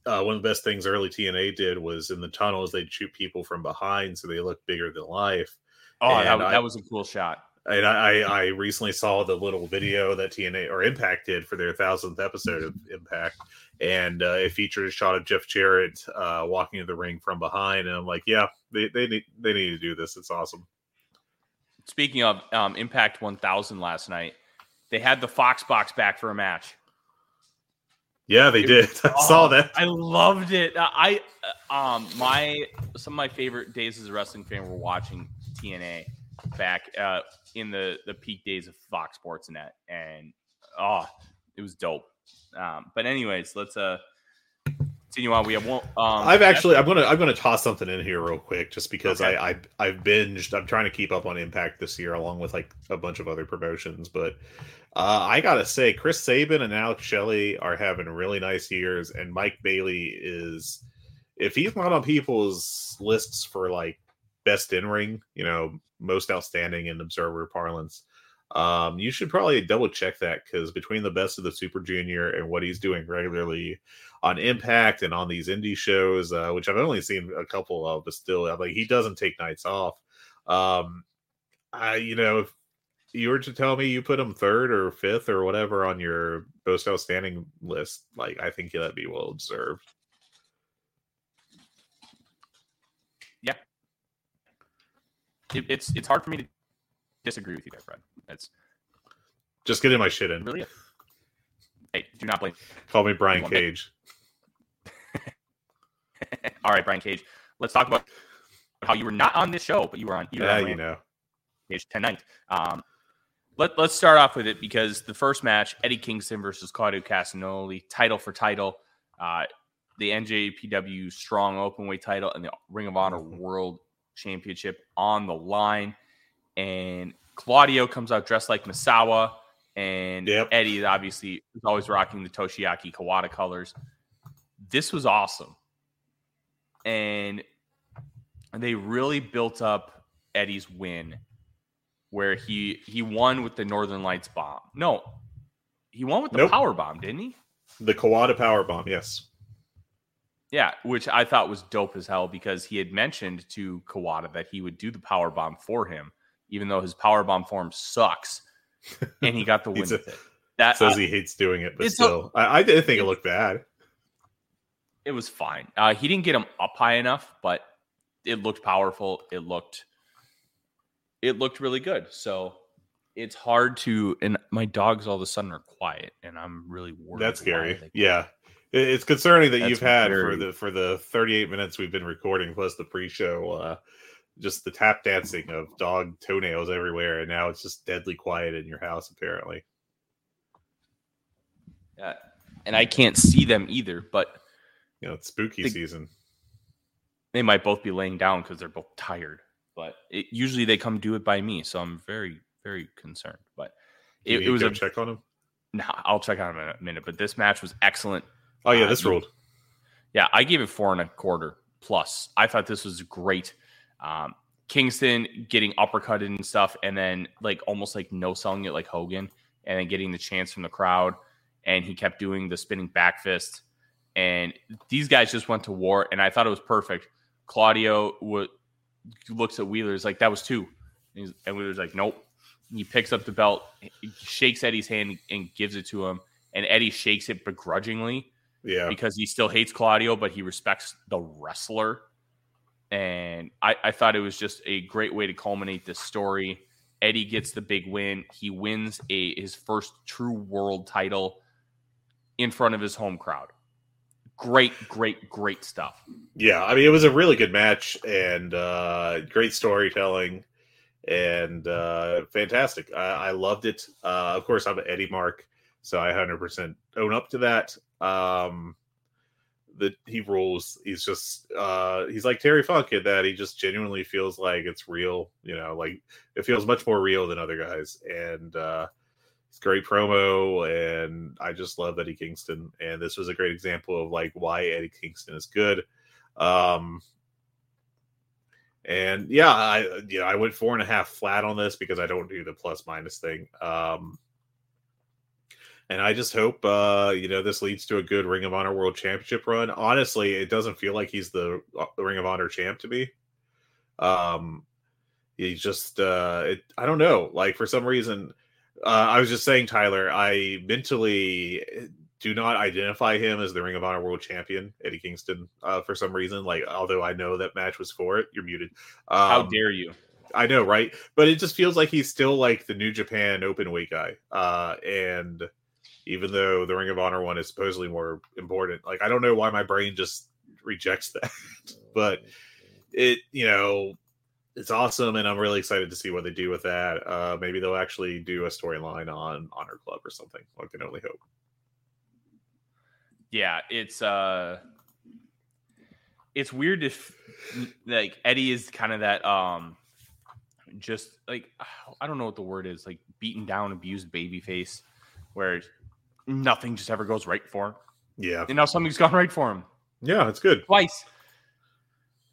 uh one of the best things early TNA did was in the tunnels they'd shoot people from behind so they look bigger than life. Oh, that, was- I- that was a cool shot. And I, I recently saw the little video that TNA or Impact did for their thousandth episode of Impact, and uh, it featured a shot of Jeff Jarrett uh, walking to the ring from behind, and I'm like, yeah, they they need they need to do this. It's awesome. Speaking of um, Impact 1000 last night, they had the Fox box back for a match. Yeah, they did. I saw Oh, that. I loved it. Uh, I uh, um my some of my favorite days as a wrestling fan were watching TNA back uh, in the the peak days of Fox Sports Net, and oh, it was dope. Um, but anyways, let's uh continue on. We have one. Um, I've actually I'm gonna I'm gonna toss something in here real quick just because Okay. I, I I've binged I'm trying to keep up on Impact this year along with like a bunch of other promotions but uh, I gotta say Chris Sabin and Alex Shelley are having really nice years and Mike Bailey is if he's not on people's lists for like best in ring you know most outstanding in observer parlance um you should probably double check that because between the best of the super junior and what he's doing regularly on Impact and on these indie shows, uh, which I've only seen a couple of, but still, I'm like he doesn't take nights off. Um, I, you know, if you were to tell me you put him third or fifth or whatever on your most outstanding list, like I think that'd be well deserved. it, it's it's hard for me to disagree with you there, Fred. That's Just getting my shit in. really. Hey, do not blame. Call me Brian. Cage. All right, Brian Cage. Let's talk about how you were not on this show, but you were on. You were Yeah, on you know. page 10 night. Um, let, let's start off with it because the first match, Eddie Kingston versus Claudio Castagnoli, title for title, uh, the NJPW Strong Openweight title and the Ring of Honor Mm-hmm. World Championship on the line. And Claudio comes out dressed like Misawa, and Yep. Eddie is obviously is always rocking the Toshiaki Kawada colors. This was awesome. And they really built up Eddie's win where he he won with the Northern Lights bomb. No, he won with the Nope. power bomb, didn't he? The Kawada power bomb, yes. Yeah, which I thought was dope as hell because he had mentioned to Kawada that he would do the power bomb for him, even though his power bomb form sucks, and he got the win a- with it. That Says he hates doing it, but still, I I didn't think it looked bad. It was fine. Uh, he didn't get him up high enough, but it looked powerful. It looked it looked really good. So it's hard to and my dogs all of a sudden are quiet and I'm really worried. That's scary. Yeah. It's concerning that That's you've had for the for the 38 minutes we've been recording plus the pre-show uh just the tap dancing of dog toenails everywhere and now it's just deadly quiet in your house apparently. Yeah. And I can't see them either, but You know, it's spooky The- season. they might both be laying down because they're both tired. But it, usually they come do it by me, so I'm very, very concerned. But it, it was a check on him. No, I'll check on him in a minute. But this match was excellent. Oh yeah, Uh, this ruled. Yeah, I gave it four and a quarter plus. I thought this was great. Um, Kingston getting uppercutted and stuff, and then like almost like no selling it like Hogan, and then getting the chance from the crowd, and he kept doing the spinning back fist, and these guys just went to war, and I thought it was perfect. Claudio would looks at Wheeler's like that was two, and, and Wheeler's like nope. He picks up the belt, shakes Eddie's hand, and gives it to him, and Eddie shakes it begrudgingly Yeah, because he still hates Claudio, but he respects the wrestler. And I, I thought it was just a great way to culminate this story. Eddie gets the big win. He wins a his first true world title in front of his home crowd. Great, great, great stuff. yeah. I mean, it was a really good match and uh, great storytelling and uh, fantastic. I, I loved it. Uh, of course, I'm an Eddie Mark, so I 100% own up to that. Um, that he rules. He's just uh, he's like Terry Funk in that he just genuinely feels like it's real. You know, like it feels much more real than other guys, and uh, it's great promo. And I just love Eddie Kingston, and this was a great example of like why Eddie Kingston is good. Um, and yeah, I you know I went four and a half flat on this because I don't do the plus minus thing. Um, and I just hope uh, you know this leads to a good Ring of Honor World Championship run. Honestly, it doesn't feel like he's the, uh, Ring of Honor champ to me. Um, he's just uh, it, I don't know. Like for some reason, uh, I was just saying, Tyler, I mentally do not identify him as the Ring of Honor World Champion, Eddie Kingston, uh, for some reason. Like, although I know that match was for it, you're muted. Um, How dare you? I know, right? But it just feels like he's still like the New Japan open weight guy. Uh, and even though the Ring of Honor one is supposedly more important, like I don't know why my brain just rejects that. but it, you know, it's awesome, and I'm really excited to see what they do with that. Uh, maybe they'll actually do a storyline on Honor Club or something. I can only hope. Yeah, it's uh it's weird if like Eddie is kind of that um just like I don't know what the word is, like beaten down, abused baby face where nothing just ever goes right for him. Yeah, And now something's gone right for him yeah, it's good. twice.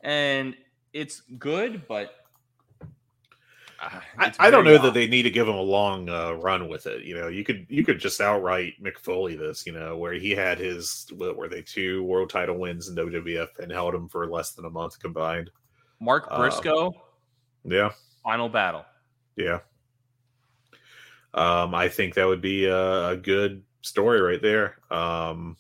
And it's good, but uh, I, it's I don't very know that they need to give him a long uh, run with it. You know, you could you could just outright Mick Foley this. You know, where he had his what were they two world title wins in WWF and held him for less than a month combined. Mark uh, Briscoe, Yeah, final battle. yeah. Um, I think that would be a, a good story right there. Um,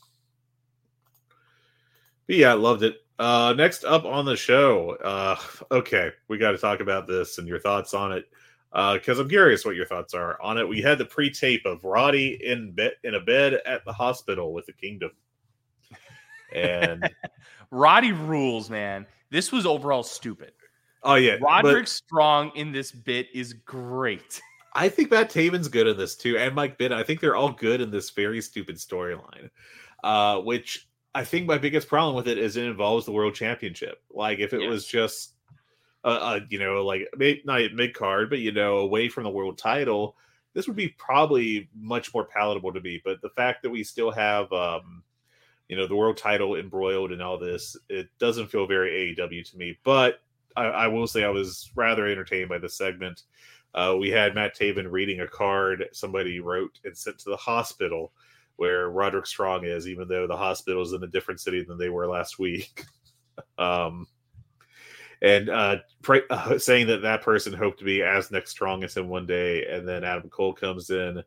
but yeah, I loved it. Uh, next up on the show, uh, okay, we got to talk about this and your thoughts on it. Uh, because I'm curious what your thoughts are on it. We had the pre-tape of Roddy in bed in a bed at the hospital with the Kingdom, and Roddy rules, man. This was overall stupid. oh yeah, but- Roderick Strong in this bit is great. I think Matt Taven's good in this too, and Mike Bennett. I think they're all good in this very stupid storyline. Uh, which I think my biggest problem with it is it involves the world championship. Like if it Yes. was just, a, uh, you know, like not mid card, but you know, away from the world title, this would be probably much more palatable to me. But the fact that we still have, um, you know, the world title embroiled in all this, it doesn't feel very AEW to me. But I, I will say I was rather entertained by this segment. Uh, we had Matt Taven reading a card somebody wrote and sent to the hospital where Roderick Strong is, even though the hospital is in a different city than they were last week. um, and uh, pray, uh, saying that that person hoped to be as next strong as him one day. And then Adam Cole comes in,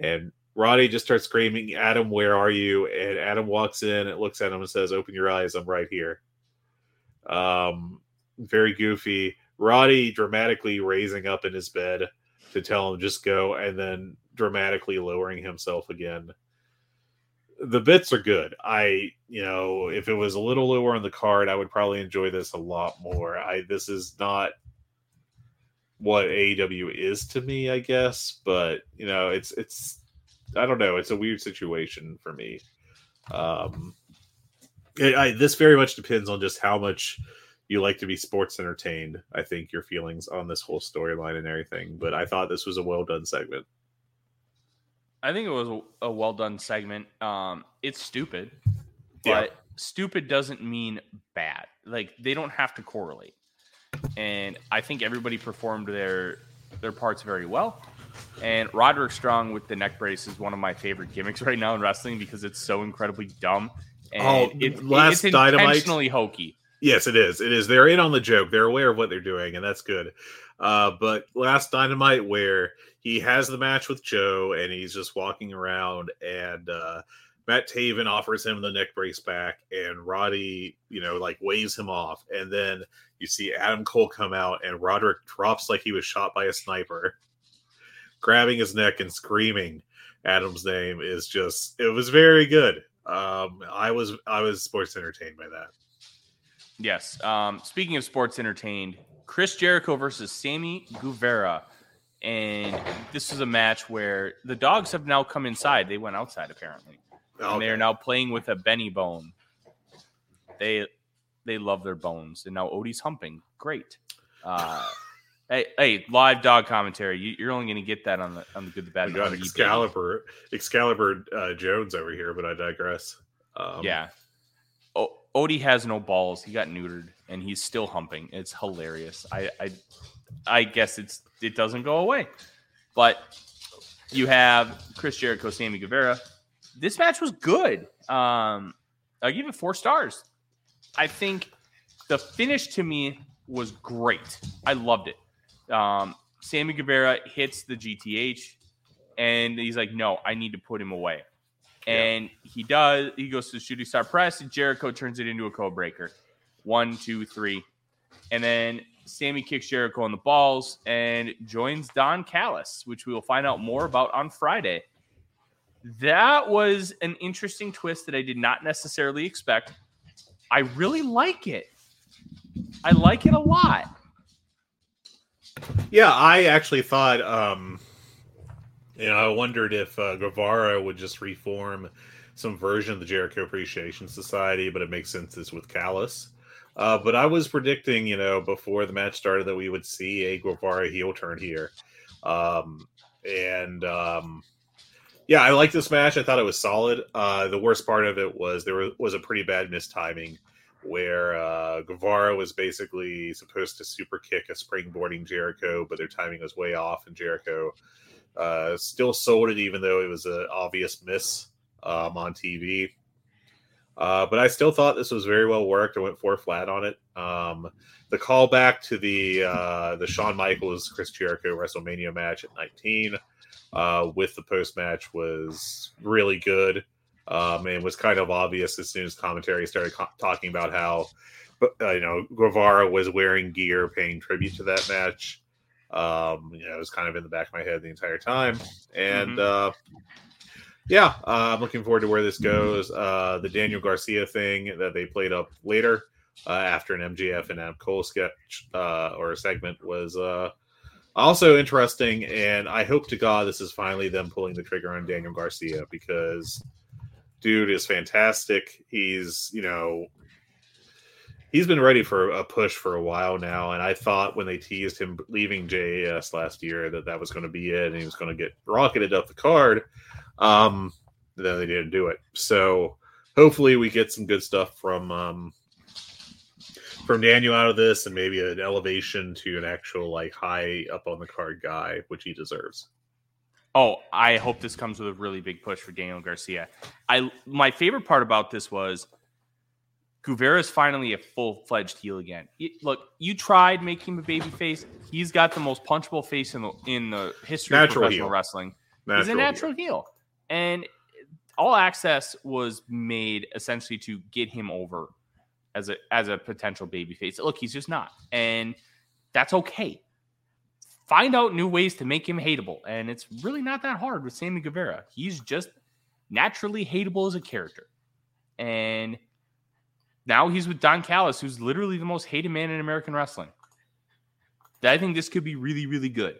and Roddy just starts screaming, "Adam, where are you?" And Adam walks in and looks at him and says, "Open your eyes, I'm right here." Um, very goofy. Roddy dramatically raising up in his bed to tell him just go, and then dramatically lowering himself again. The bits are good. I, you know, if it was a little lower on the card, I would probably enjoy this a lot more. I this is not what AEW is to me, I guess, but you know, it's it's I don't know, it's a weird situation for me. Um it, I, this very much depends on just how much you like to be sports entertained. I think your feelings on this whole storyline and everything. But I thought this was a well done segment. I think it was a, a well done segment. Um, it's stupid, Yeah. but stupid doesn't mean bad. Like they don't have to correlate. And I think everybody performed their their parts very well. And Roderick Strong with the neck brace is one of my favorite gimmicks right now in wrestling because it's so incredibly dumb. And Oh, it, last it's Dynamite- intentionally hokey. Yes, it is. It is. They're in on the joke. They're aware of what they're doing, and that's good. Uh, but last Dynamite, where he has the match with Joe, and he's just walking around, and uh, Matt Taven offers him the neck brace back, and Roddy, you know, like waves him off, and then you see Adam Cole come out, and Roderick drops like he was shot by a sniper, grabbing his neck and screaming Adam's name is just. It was very good. Um, I was I was sports entertained by that. Yes. Um, speaking of sports entertained, Chris Jericho versus Sammy Guevara. And this is a match where the dogs have now come inside. They went outside apparently. And they are now playing with a Benebone. They they love their bones. And now Odie's humping. Great. Uh, hey, hey, live dog commentary. You, you're only going to get that on the on the good, the bad, We got the ugly. Excalibur, Excalibur uh, Jones over here, but I digress. Um, Yeah. O- Odie has no balls. He got neutered, and he's still humping. It's hilarious. I, I, I guess it's it doesn't go away. But you have Chris Jericho, Sammy Guevara. This match was good. Um, I give it four stars. I think the finish to me was great. I loved it. Um, Sammy Guevara hits the GTH, and he's like, "No, I need to put him away." And he does. He goes to the shooting star press, and Jericho turns it into a code breaker. One, two, three, and then Sammy kicks Jericho on the balls and joins Don Callis, which we will find out more about on Friday. That was an interesting twist that I did not necessarily expect. I really like it. I like it a lot. yeah. I actually thought, um, you know, I wondered if uh, Guevara would just reform some version of the Jericho Appreciation Society, but it makes sense it's with Callis. Uh, but I was predicting, you know, before the match started that we would see a Guevara heel turn here. Um, and um, yeah, I like this match. I thought it was solid. Uh, the worst part of it was there was, was a pretty bad mistiming where uh, Guevara was basically supposed to super kick a springboarding Jericho, but their timing was way off, and Jericho uh, still sold it even though it was an obvious miss um, on TV. Uh, but I still thought this was very well worked. I went four flat on it. Um, the callback to the uh, the Shawn Michaels Chris Jericho WrestleMania match at 19 uh, with the post match was really good. Um, and was kind of obvious as soon as commentary started co- talking about how, uh, you know, Guevara was wearing gear, paying tribute to that match. Um, you know, it was kind of in the back of my head the entire time, and uh, yeah, uh, I'm looking forward to where this goes. Uh, the Daniel Garcia thing that they played up later uh, after an MJF and Adam Cole sketch uh, or a segment was uh, also interesting, and I hope to God this is finally them pulling the trigger on Daniel Garcia because dude is fantastic. He's you know he's been ready for a push for a while now, and I thought when they teased him leaving JAS last year that that was going to be it, and he was going to get rocketed up the card. Um, then they didn't do it. So hopefully we get some good stuff from um, from Daniel out of this, and maybe an elevation to an actual like high up on the card guy, which he deserves. Oh, I hope this comes with a really big push for Daniel Garcia. I my favorite part about this was Guevara is finally a full fledged heel again. It- look, you tried making him a baby face. He's got the most punchable face in the in the history Natural of professional heel. wrestling. Natural He's a natural heel. And all access was made essentially to get him over as a as a potential baby face. Look, he's just not. And that's okay. Find out new ways to make him hateable. And it's really not that hard with Sammy Guevara. He's just naturally hateable as a character. And now he's with Don Callis, who's literally the most hated man in American wrestling. I think this could be really, really good.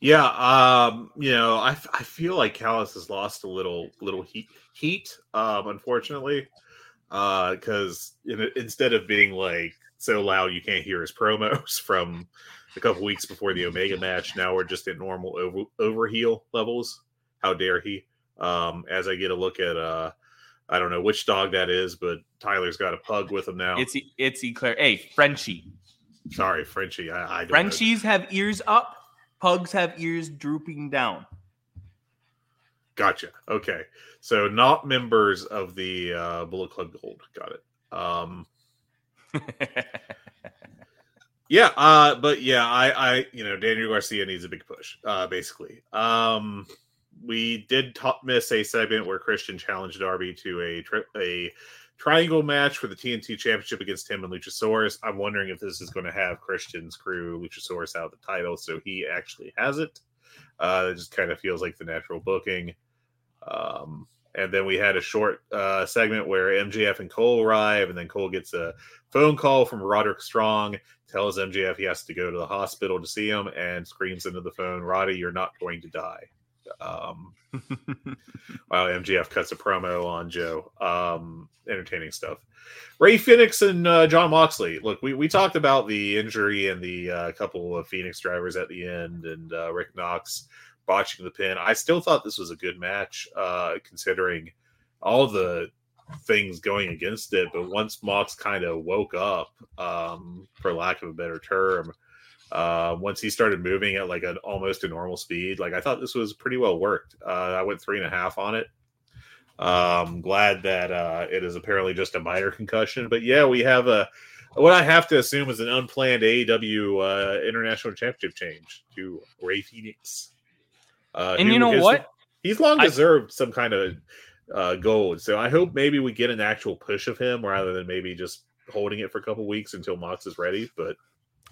Yeah, um, you know, I feel like Callis has lost a little little heat heat, um, unfortunately, because instead of being like so loud you can't hear his promos from a couple weeks before the Omega match. Now we're just at normal over overheel levels. How dare he? Um, as I get a look at uh I don't know which dog that is, but Tyler's got a pug with him now. It's it's Eclair. Hey, Frenchie. Sorry, Frenchie. I, I don't know. Frenchies have ears up. Pugs have ears drooping down. Gotcha. Okay. So not members of the uh Bullet Club Gold. Got it. Um yeah, uh but yeah, I I you know, Daniel Garcia needs a big push, uh basically. Um we did top miss a segment where Christian challenged Darby to a tri- a triangle match for the TNT Championship against him and Luchasaurus. I'm wondering if this is going to have Christian's crew Luchasaurus out the title, so he actually has it. Uh, it just kind of feels like the natural booking. Um, and then we had a short uh, segment where MJF and Cole arrive, and then Cole gets a phone call from Roderick Strong, tells MJF he has to go to the hospital to see him, and screams into the phone, Roddy, you're not going to die. Um, while MJF cuts a promo on Joe. Um, entertaining stuff. Rey Fenix and uh, Jon Moxley. Look, we, we talked about the injury and the uh, couple of Fenix drivers at the end and uh, Rick Knox botching the pin. I still thought this was a good match, uh, considering all the things going against it. But once Mox kind of woke up, um, for lack of a better term, uh, once he started moving at like an almost a normal speed, like I thought this was pretty well worked. Uh, I went three and a half on it. Um, glad that uh, it is apparently just a minor concussion, but yeah, we have a what I have to assume is an unplanned AEW uh, International Championship change to Rey Fenix. Uh, And you know is- what? He's long I- deserved some kind of uh, gold, so I hope maybe we get an actual push of him rather than maybe just holding it for a couple weeks until Mox is ready. But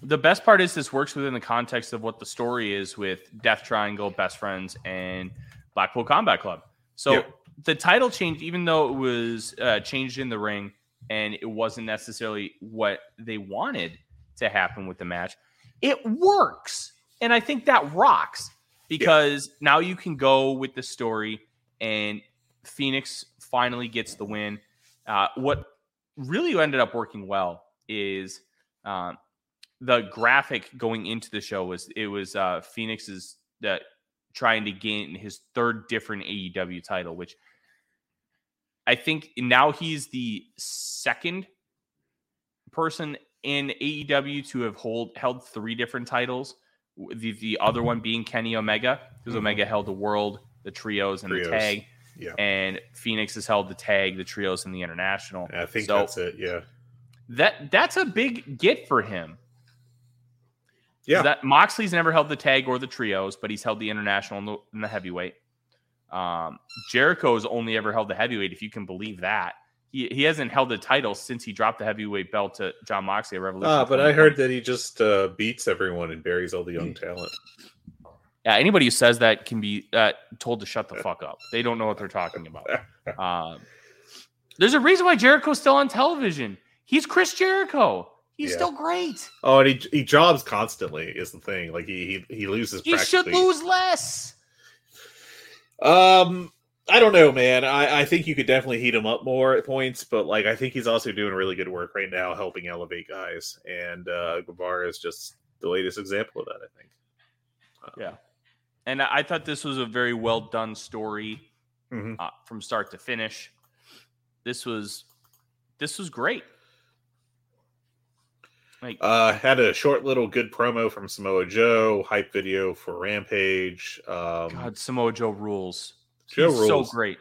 The best part is this works within the context of what the story is with Death Triangle, Best Friends, and Blackpool Combat Club. So Yeah. the title change, even though it was uh, changed in the ring and it wasn't necessarily what they wanted to happen with the match, it works. And I think that rocks because now you can go with the story and Fenix finally gets the win. Uh, what really ended up working well is um, the graphic going into the show was it was uh, Fenix's uh, trying to gain his third different AEW title, which I think now he's the second person in AEW to have hold held three different titles. The the other one being Kenny Omega, because Mhm. Omega held the world, the trios, and Trios. the tag, yeah, and Fenix has held the tag, the trios, and the international. I think So- that's it. Yeah, That that's a big get for him. Yeah. That Moxley's never held the tag or the trios, but he's held the international and the, heavyweight. Um, Jericho's only ever held the heavyweight, if you can believe that. He, he hasn't held the title since he dropped the heavyweight belt to Jon Moxley at Revolution. Ah, but I heard that he just uh, beats everyone and buries all the young talent. Yeah, anybody who says that can be uh, told to shut the fuck up. They don't know what they're talking about. Um, there's a reason why Jericho's still on television. He's Chris Jericho. He's Yeah. still great. Oh, and he he jobs constantly is the thing. Like he he, he loses. He should lose less. Um, I don't know, man. I, I think you could definitely heat him up more at points, but like I think he's also doing really good work right now, helping elevate guys. And uh, Guevara is just the latest example of that. I think. Yeah. And I I thought this was a very well done story Mhm. uh, from start to finish. This was this was great. Like Uh, had a short little good promo from Samoa Joe, hype video for Rampage. Um, God, Samoa Joe rules. Joe He's so great.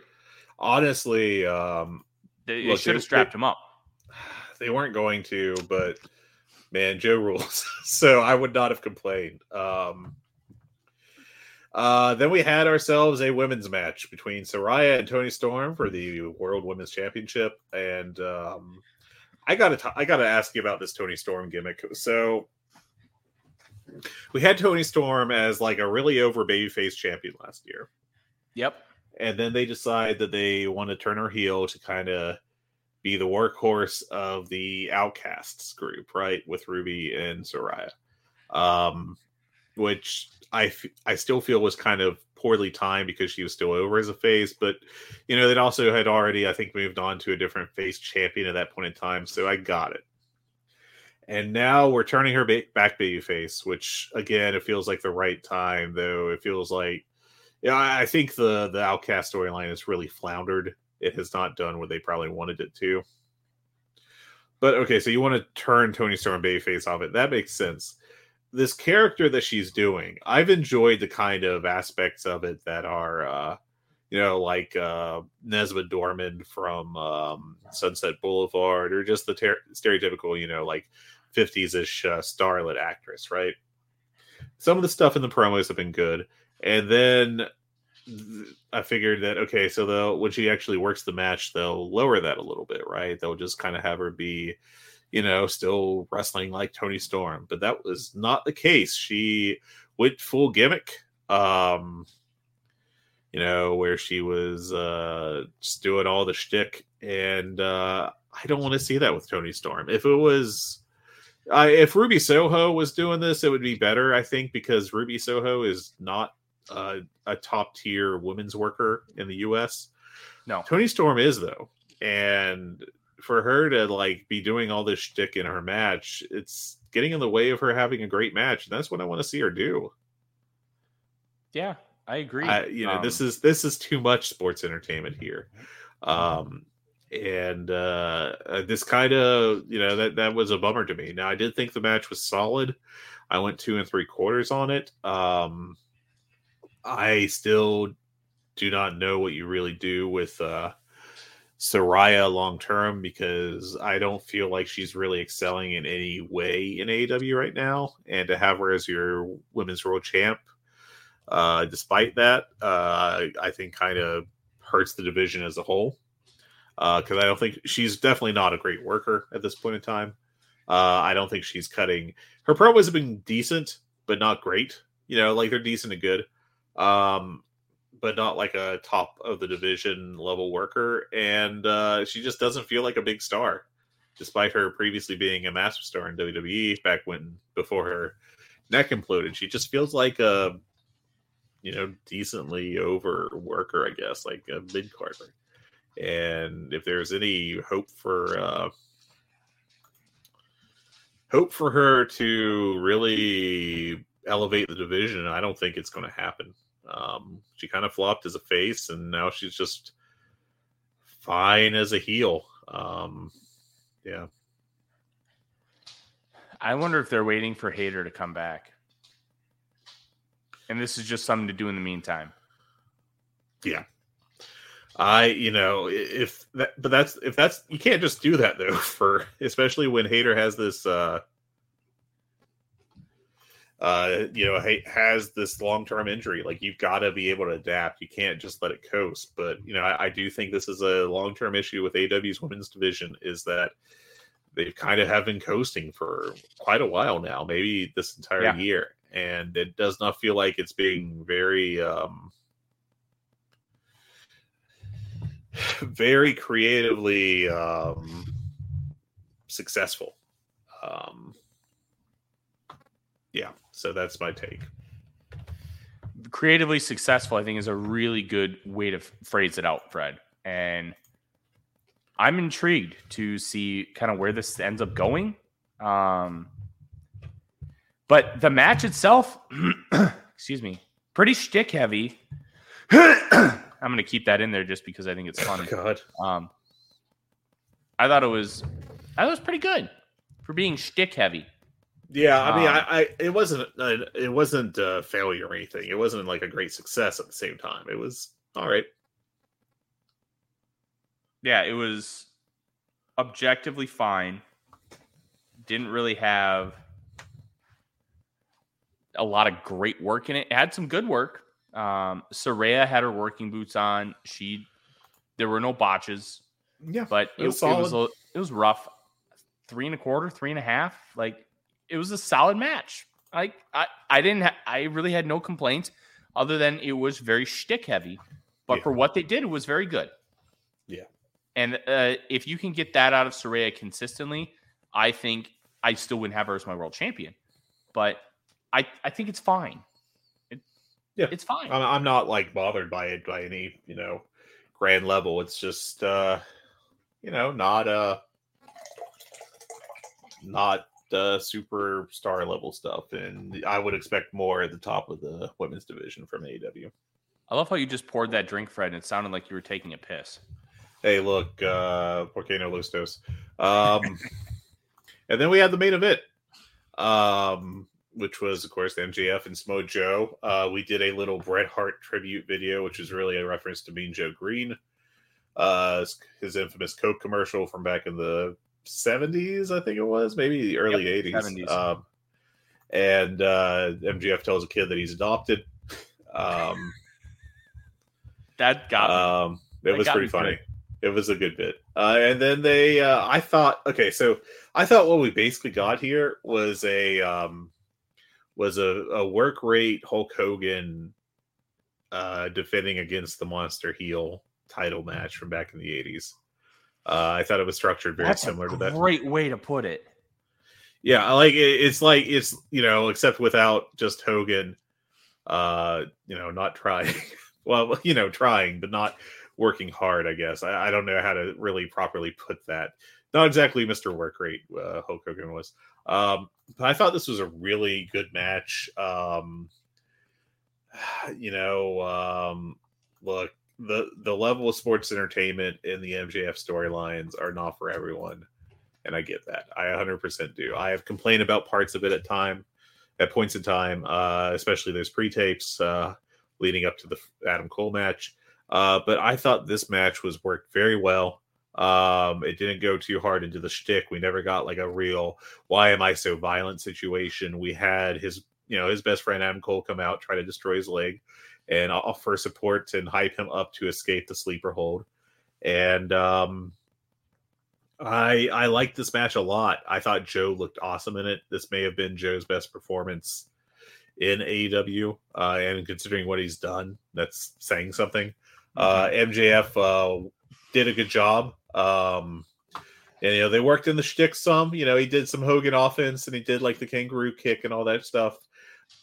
honestly, um, They, Look, should have strapped him up. they weren't going to, but man, Joe rules. so I would not have complained. Um, uh, then we had ourselves a women's match between Saraya and Toni Storm for the World Women's Championship, and um, I gotta t- I gotta ask you about this Toni Storm gimmick. So we had Toni Storm as like a really over babyface champion last year Yep. and then they decide that they want to turn her heel to kind of be the workhorse of the outcasts group right with ruby and saraya um which i f- i still feel was kind of poorly timed because she was still over as a face but you know they also had already i think moved on to a different face champion at that point in time so i got it and now we're turning her ba- back baby face, which again, it feels like the right time, though. It feels like, yeah, I I think the the Outcast storyline has really floundered. It has not done what they probably wanted it to. But okay, so you want to turn Toni Storm babyface off it? That makes sense. This character that she's doing, I've enjoyed the kind of aspects of it that are, uh, you know, like uh, Nesma Dorman from um, Sunset Boulevard, or just the ter- stereotypical, you know, like 50s ish uh, starlet actress, right? Some of the stuff in the promos have been good. And then th- I figured that, okay, so they'll, when she actually works the match, they'll lower that a little bit, right? They'll just kind of have her be, you know, still wrestling like Toni Storm. But that was not the case. She went full gimmick. Um, you know, where she was uh, just doing all the shtick, and uh, I don't want to see that with Toni Storm. If it was, I if Ruby Soho was doing this, it would be better, I think, because Ruby Soho is not uh, a top tier women's worker in the U.S. No. Toni Storm is though, and for her to like be doing all this shtick in her match, it's getting in the way of her having a great match, and that's what I want to see her do. Yeah, I agree. I, you know, this Um, is this is too much sports entertainment here, um, and uh, uh, this kind of you know that that was a bummer to me. Now I did think the match was solid. I went two and three quarters on it. Um, I still do not know what you really do with uh, Saraya long term because I don't feel like she's really excelling in any way in AEW right now, and to have her as your women's world champ uh, despite that, uh, I think kind of hurts the division as a whole. Because I don't think she's definitely not a great worker at this point in time. Uh, I don't think she's cutting. Her promos have been decent, but not great. You know, like they're decent and good, um, but not like a top of the division level worker. And uh, she just doesn't feel like a big star, despite her previously being a massive star in WWE back when before her neck imploded. She just feels like a you know, decently over worker, I guess, like a mid carder. And if there's any hope for uh hope for her to really elevate the division, I don't think it's going to happen. Um, she kind of flopped as a face, and now she's just fine as a heel. Um, yeah, I wonder if they're waiting for Hayter to come back. And this is just something to do in the meantime. yeah. I, you know, if that, but that's if that's you can't just do that though. For especially when Hayter has this, uh, uh, you know, has this long term injury. Like you've got to be able to adapt. You can't just let it coast. But you know, I, I do think this is a long term issue with AW's women's division. Is that they've kind of have been coasting for quite a while now, maybe this entire Yeah. year, and it does not feel like it's being very. um very creatively um, successful. Um, yeah, so that's my take. Creatively successful, I think, is a really good way to phrase it out, Fred. And I'm intrigued to see kind of where this ends up going. Um, but the match itself, excuse me, pretty shtick heavy. I'm going to keep that in there just because I think it's funny. God, Um, I thought it was, I thought it was pretty good for being shtick heavy. Yeah, I mean, Um, I, I it wasn't uh, it wasn't a failure or anything. It wasn't like a great success at the same time. It was all right. Yeah, it was objectively fine. Didn't really have a lot of great work in it. It had some good work. Um, Saraya had her working boots on. She, there were no botches, Yeah, but It it, was it was it was rough. Three and a quarter, three and a half. Like it was a solid match. Like I, I didn't. Ha- I really had no complaints, other than it was very shtick heavy. But Yeah. for what they did, it was very good. Yeah. And uh, if you can get that out of Saraya consistently, I think I still wouldn't have her as my world champion. But I, I think it's fine. It, Yeah. it's fine. I'm, I'm not like bothered by it by any you know grand level. It's just uh you know not uh not uh, superstar level stuff, and I would expect more at the top of the women's division from AEW. I love how you just poured that drink, Fred, and it sounded like you were taking a piss. Hey, look, uh, Volcano Lustos. Um, and then we had the main event, um, which was, of course, MJF and Samoa Joe. Uh, we did a little Bret Hart tribute video, which is really a reference to Mean Joe Greene, uh, his infamous Coke commercial from back in the 70s, I think it was, maybe the early Yep, 80s. 70s. Um, and uh, MJF tells a kid that he's adopted. Um, That got um, it That was pretty funny. good. It was a good bit. Uh, and then they, uh, I thought, okay, so I thought what we basically got here was a um, was a, a work rate Hulk Hogan uh, defending against the Monster Heel title match from back in the eighties. Uh, I thought it was structured very That's similar to that. great way to put it. Yeah, I like it, it's like it's you know, except without just Hogan, uh, you know, not trying. well, you know, trying but not working hard. I guess I, I don't know how to really properly put that. Not exactly Mr. Work Rate. Uh, Hulk Hogan was. Um, but I thought this was a really good match. Um, you know, um, look the the level of sports entertainment in the MJF storylines are not for everyone and I get that. I 100% do. I have complained about parts of it at time, at points in time, uh, especially those pre-tapes uh, leading up to the Adam Cole match. Uh, but I thought this match was worked very well. Um, it didn't go too hard into the shtick. We never got like a real "Why am I so violent?" situation. We had his, you know, his best friend Adam Cole come out, try to destroy his leg, and offer support and hype him up to escape the sleeper hold. And um, I I liked this match a lot. I thought Joe looked awesome in it. This may have been Joe's best performance in AEW, uh, and considering what he's done, that's saying something. Uh, MJF uh, did a good job. Um, and you know they worked in the shtick some. You know he did some Hogan offense, and he did like the kangaroo kick and all that stuff.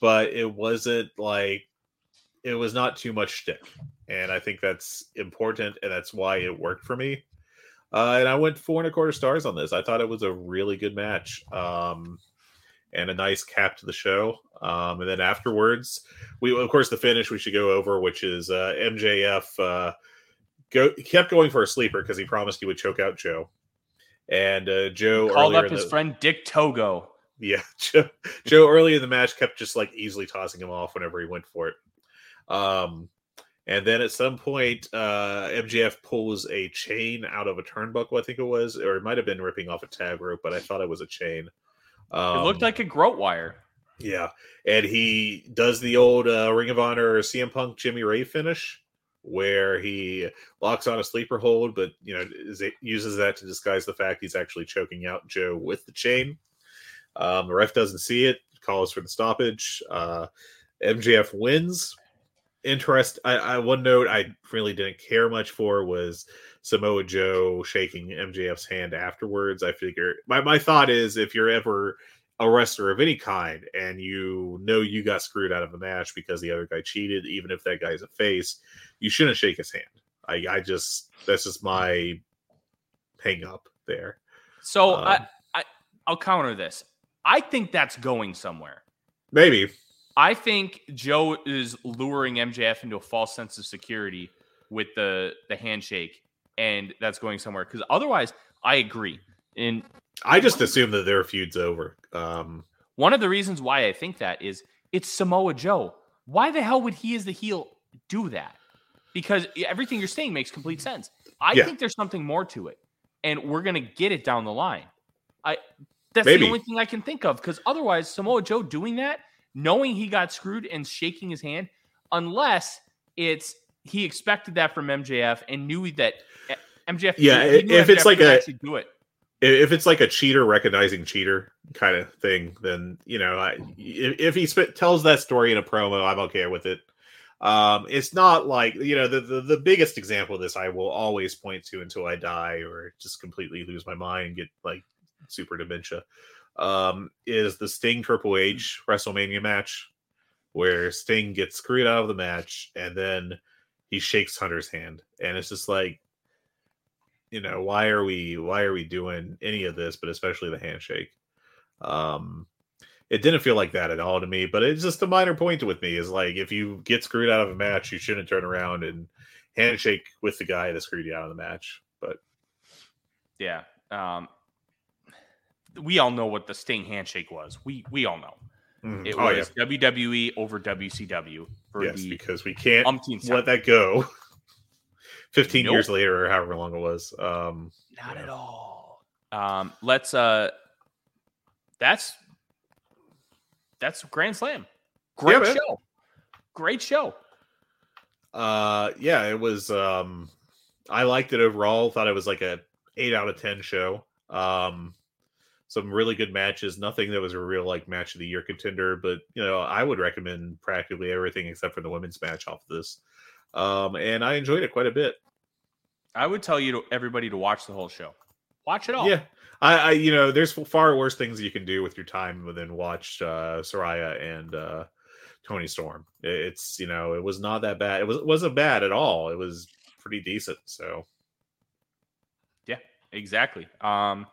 But it wasn't like it was not too much shtick, and I think that's important, and that's why it worked for me. Uh, and I went four and a quarter stars on this. I thought it was a really good match um, and a nice cap to the show. Um, and then afterwards, we of course the finish we should go over, which is uh, MJF uh, go kept going for a sleeper because he promised he would choke out Joe. And uh, Joe Called up his the- friend Dick Togo. yeah, Joe, Joe early in the match kept just like easily tossing him off whenever he went for it. Um, and then at some point, uh, MJF pulls a chain out of a turnbuckle, I think it was, or it might have been ripping off a tag rope, but I thought it was a chain. Um, It looked like a garrote wire. yeah, and he does the old uh, Ring of Honor CM Punk Jimmy Ray finish, where he locks on a sleeper hold, but you know is it, uses that to disguise the fact he's actually choking out Joe with the chain. Um, the ref doesn't see it, calls for the stoppage. Uh, MJF wins. Interest. I, I one note I really didn't care much for was Samoa Joe shaking MJF's hand afterwards. I figure my, my thought is if you're ever a wrestler of any kind and you know you got screwed out of a match because the other guy cheated, even if that guy's a face, you shouldn't shake his hand. I, I just that's just my hang up there. So Um, I, I, I'll counter this. I think that's going somewhere. Maybe. I think Joe is luring MJF into a false sense of security with the the handshake, and that's going somewhere. Because otherwise, I agree. And I just assume that their feud's over. Um one of the reasons why I think that is it's Samoa Joe. Why the hell would he, as the heel, do that? Because everything you're saying makes complete sense. I Yeah. think there's something more to it, and we're gonna get it down the line. I that's Maybe. the only thing I can think of. Because otherwise, Samoa Joe doing that, knowing he got screwed and shaking his hand, unless it's he expected that from MJF and knew that eh, MJF. Yeah, if it's like a- do it. if it's like a cheater recognizing cheater kind of thing, then you know, I, if, if he sp- tells that story in a promo, I'm okay with it. Um, it's not like you know the, the the biggest example of this I will always point to until I die or just completely lose my mind and get like super dementia. Um, is the Sting Triple H WrestleMania match where Sting gets screwed out of the match and then he shakes Hunter's hand, and it's just like you know why are we why are we doing any of this but especially the handshake Um, it didn't feel like that at all to me, but it's just a minor point with me is like if you get screwed out of a match, you shouldn't turn around and handshake with the guy that screwed you out of the match. But Yeah. Um, we all know what the Sting handshake was. We we all know mm, it oh, was WWE over WCW for yes, because we can't let that go. Fifteen Nope. years later, or however long it was. Um, Not Yeah. at all. Um, let's uh that's that's Grand Slam. Great man. show. Great show. Uh, yeah, it was. Um, I liked it overall. Thought it was like a eight out of ten show. Um, some really good matches. Nothing that was a real like match of the year contender, but you know, I would recommend practically everything except for the women's match off of this. Um, and I enjoyed it quite a bit. I would tell you to everybody to watch the whole show. Watch it all. Yeah. I, I, you know, there's far worse things you can do with your time than watch uh, Saraya and uh, Toni Storm. It's, you know, it was not that bad. It was, it wasn't bad at all. It was pretty decent. So, yeah, Exactly. Um,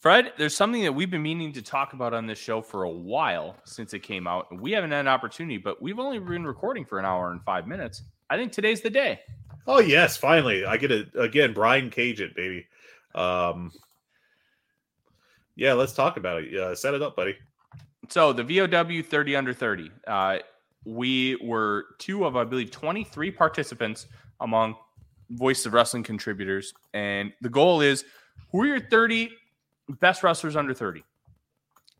Fred, there's something that we've been meaning to talk about on this show for a while since it came out. We haven't had an opportunity, but we've only been recording for an hour and five minutes. I think today's the day. oh yes, finally, I get it again. Brian Cage it, baby. Um, yeah, let's talk about it. Uh, set it up, buddy. So the VOW 30 under 30. Uh, we were two of, I believe, 23 participants among Voice of Wrestling contributors. And the goal is who are your 30 best wrestlers under 30?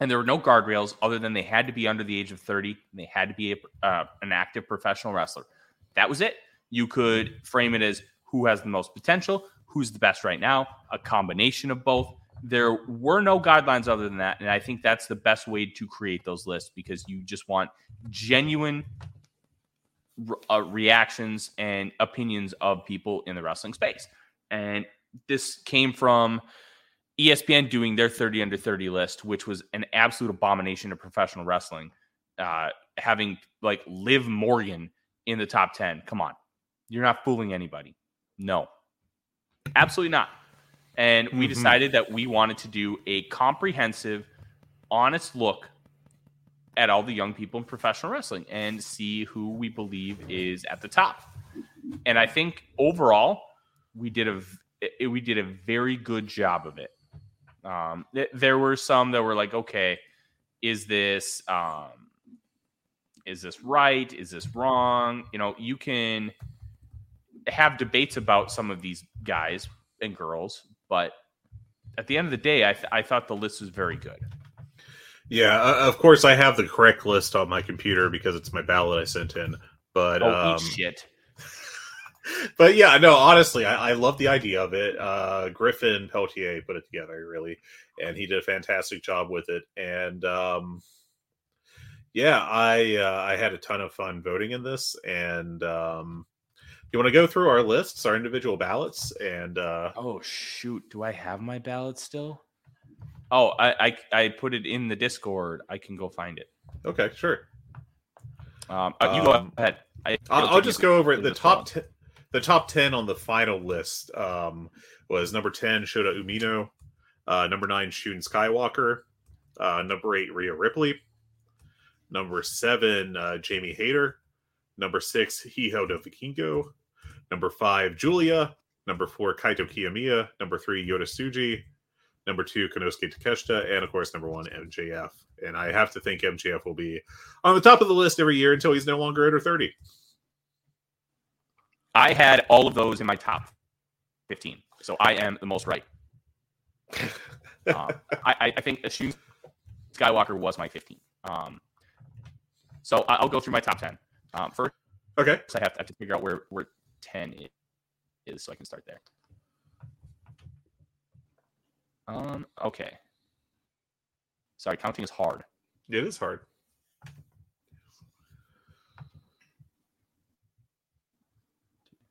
And there were no guardrails other than they had to be under the age of 30. And they had to be a, uh, an active professional wrestler. That was it. You could frame it as who has the most potential, who's the best right now, a combination of both. There were no guidelines other than that. And I think that's the best way to create those lists because you just want genuine uh, reactions and opinions of people in the wrestling space. And this came from ESPN doing their 30 under 30 list, which was an absolute abomination of professional wrestling. Uh, having like Liv Morgan in the top 10. Come on. You're not fooling anybody. No, absolutely not. And we Mhm. decided that we wanted to do a comprehensive, honest look at all the young people in professional wrestling and see who we believe is at the top. And I think overall, we did a we did a very good job of it. Um, th- there were some that were like, okay, is this um, is this right? Is this wrong? You know, you can have debates about some of these guys and girls, but at the end of the day, I, th- I thought the list was very good. Yeah, uh, of course, I have the correct list on my computer because it's my ballot I sent in. But Oh, um, shit. But yeah, no, honestly, I, I love the idea of it. Uh, Griffin Peltier put it together, really, and he did a fantastic job with it. And um, yeah, I uh, I had a ton of fun voting in this. And um, you want to go through our lists, our individual ballots, and uh, Oh shoot! Do I have my ballot still? Oh, I, I I put it in the Discord. I can go find it. okay, sure. Um, uh, you go Um, ahead. I, I'll, I'll just go over it. The top ten, the top ten on the final list um, was number ten Shota Umino, uh, number nine Shun Skywalker, uh, number eight Rhea Ripley, number seven uh, Jamie Hayter, number six Hijo de Vikingo, number five Julia, number four Kaito Kiyomiya, number three Yota Tsuji, number two Konosuke Takeshita, and of course number one MJF. And I have to think MJF will be on the top of the list every year until he's no longer under thirty. I had all of those in my top fifteen, so I am the most right. Um, I, I- think Shun Skywalker was my fifteen. Um, so I'll go through my top ten. Um, first, Okay. I have, I have to figure out where where ten is, so I can start there. Um. Okay. Sorry, counting is hard. It is hard.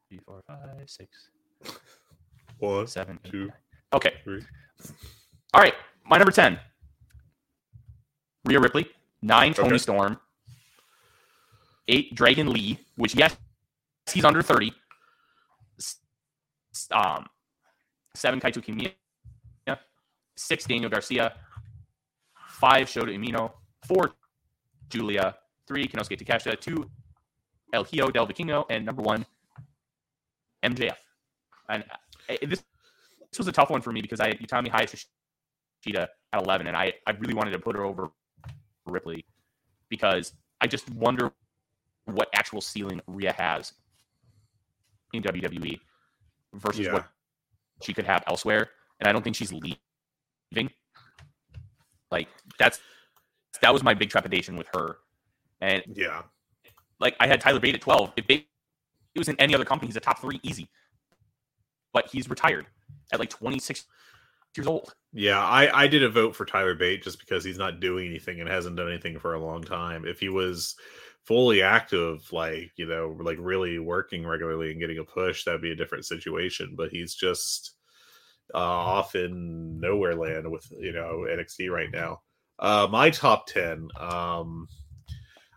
Three, four, five, six, One, seven, eight, two, nine. Okay. three. All right. My number 10. Rhea Ripley. Nine, Toni Okay. Storm. Eight, Dragon Lee, which, yes, he's under 30. S- s- Um, seven, Kaito Kiyomiya. Six, Daniel Garcia. five Shota Umino, four Julia, three Konosuke Takeshita, two El Hijo del Vikingo, and number one MJF. And uh, this this was a tough one for me because I had Utami Hayashishita at 11, and I, I really wanted to put her over Ripley because I just wonder what actual ceiling Rhea has in WWE versus Yeah. what she could have elsewhere. And I don't think she's leaving. Like that's that was my big trepidation with her. And Yeah. like I had Tyler Bate at 12. If Bate he was in any other company, he's a top three easy. But he's retired at like 26 years old. Yeah, I, I did a vote for Tyler Bate just because he's not doing anything and hasn't done anything for a long time. If he was fully active, like, you know, like really working regularly and getting a push, that'd be a different situation. But he's just uh, off in nowhere land with, you know, NXT right now. Uh, my top 10, um,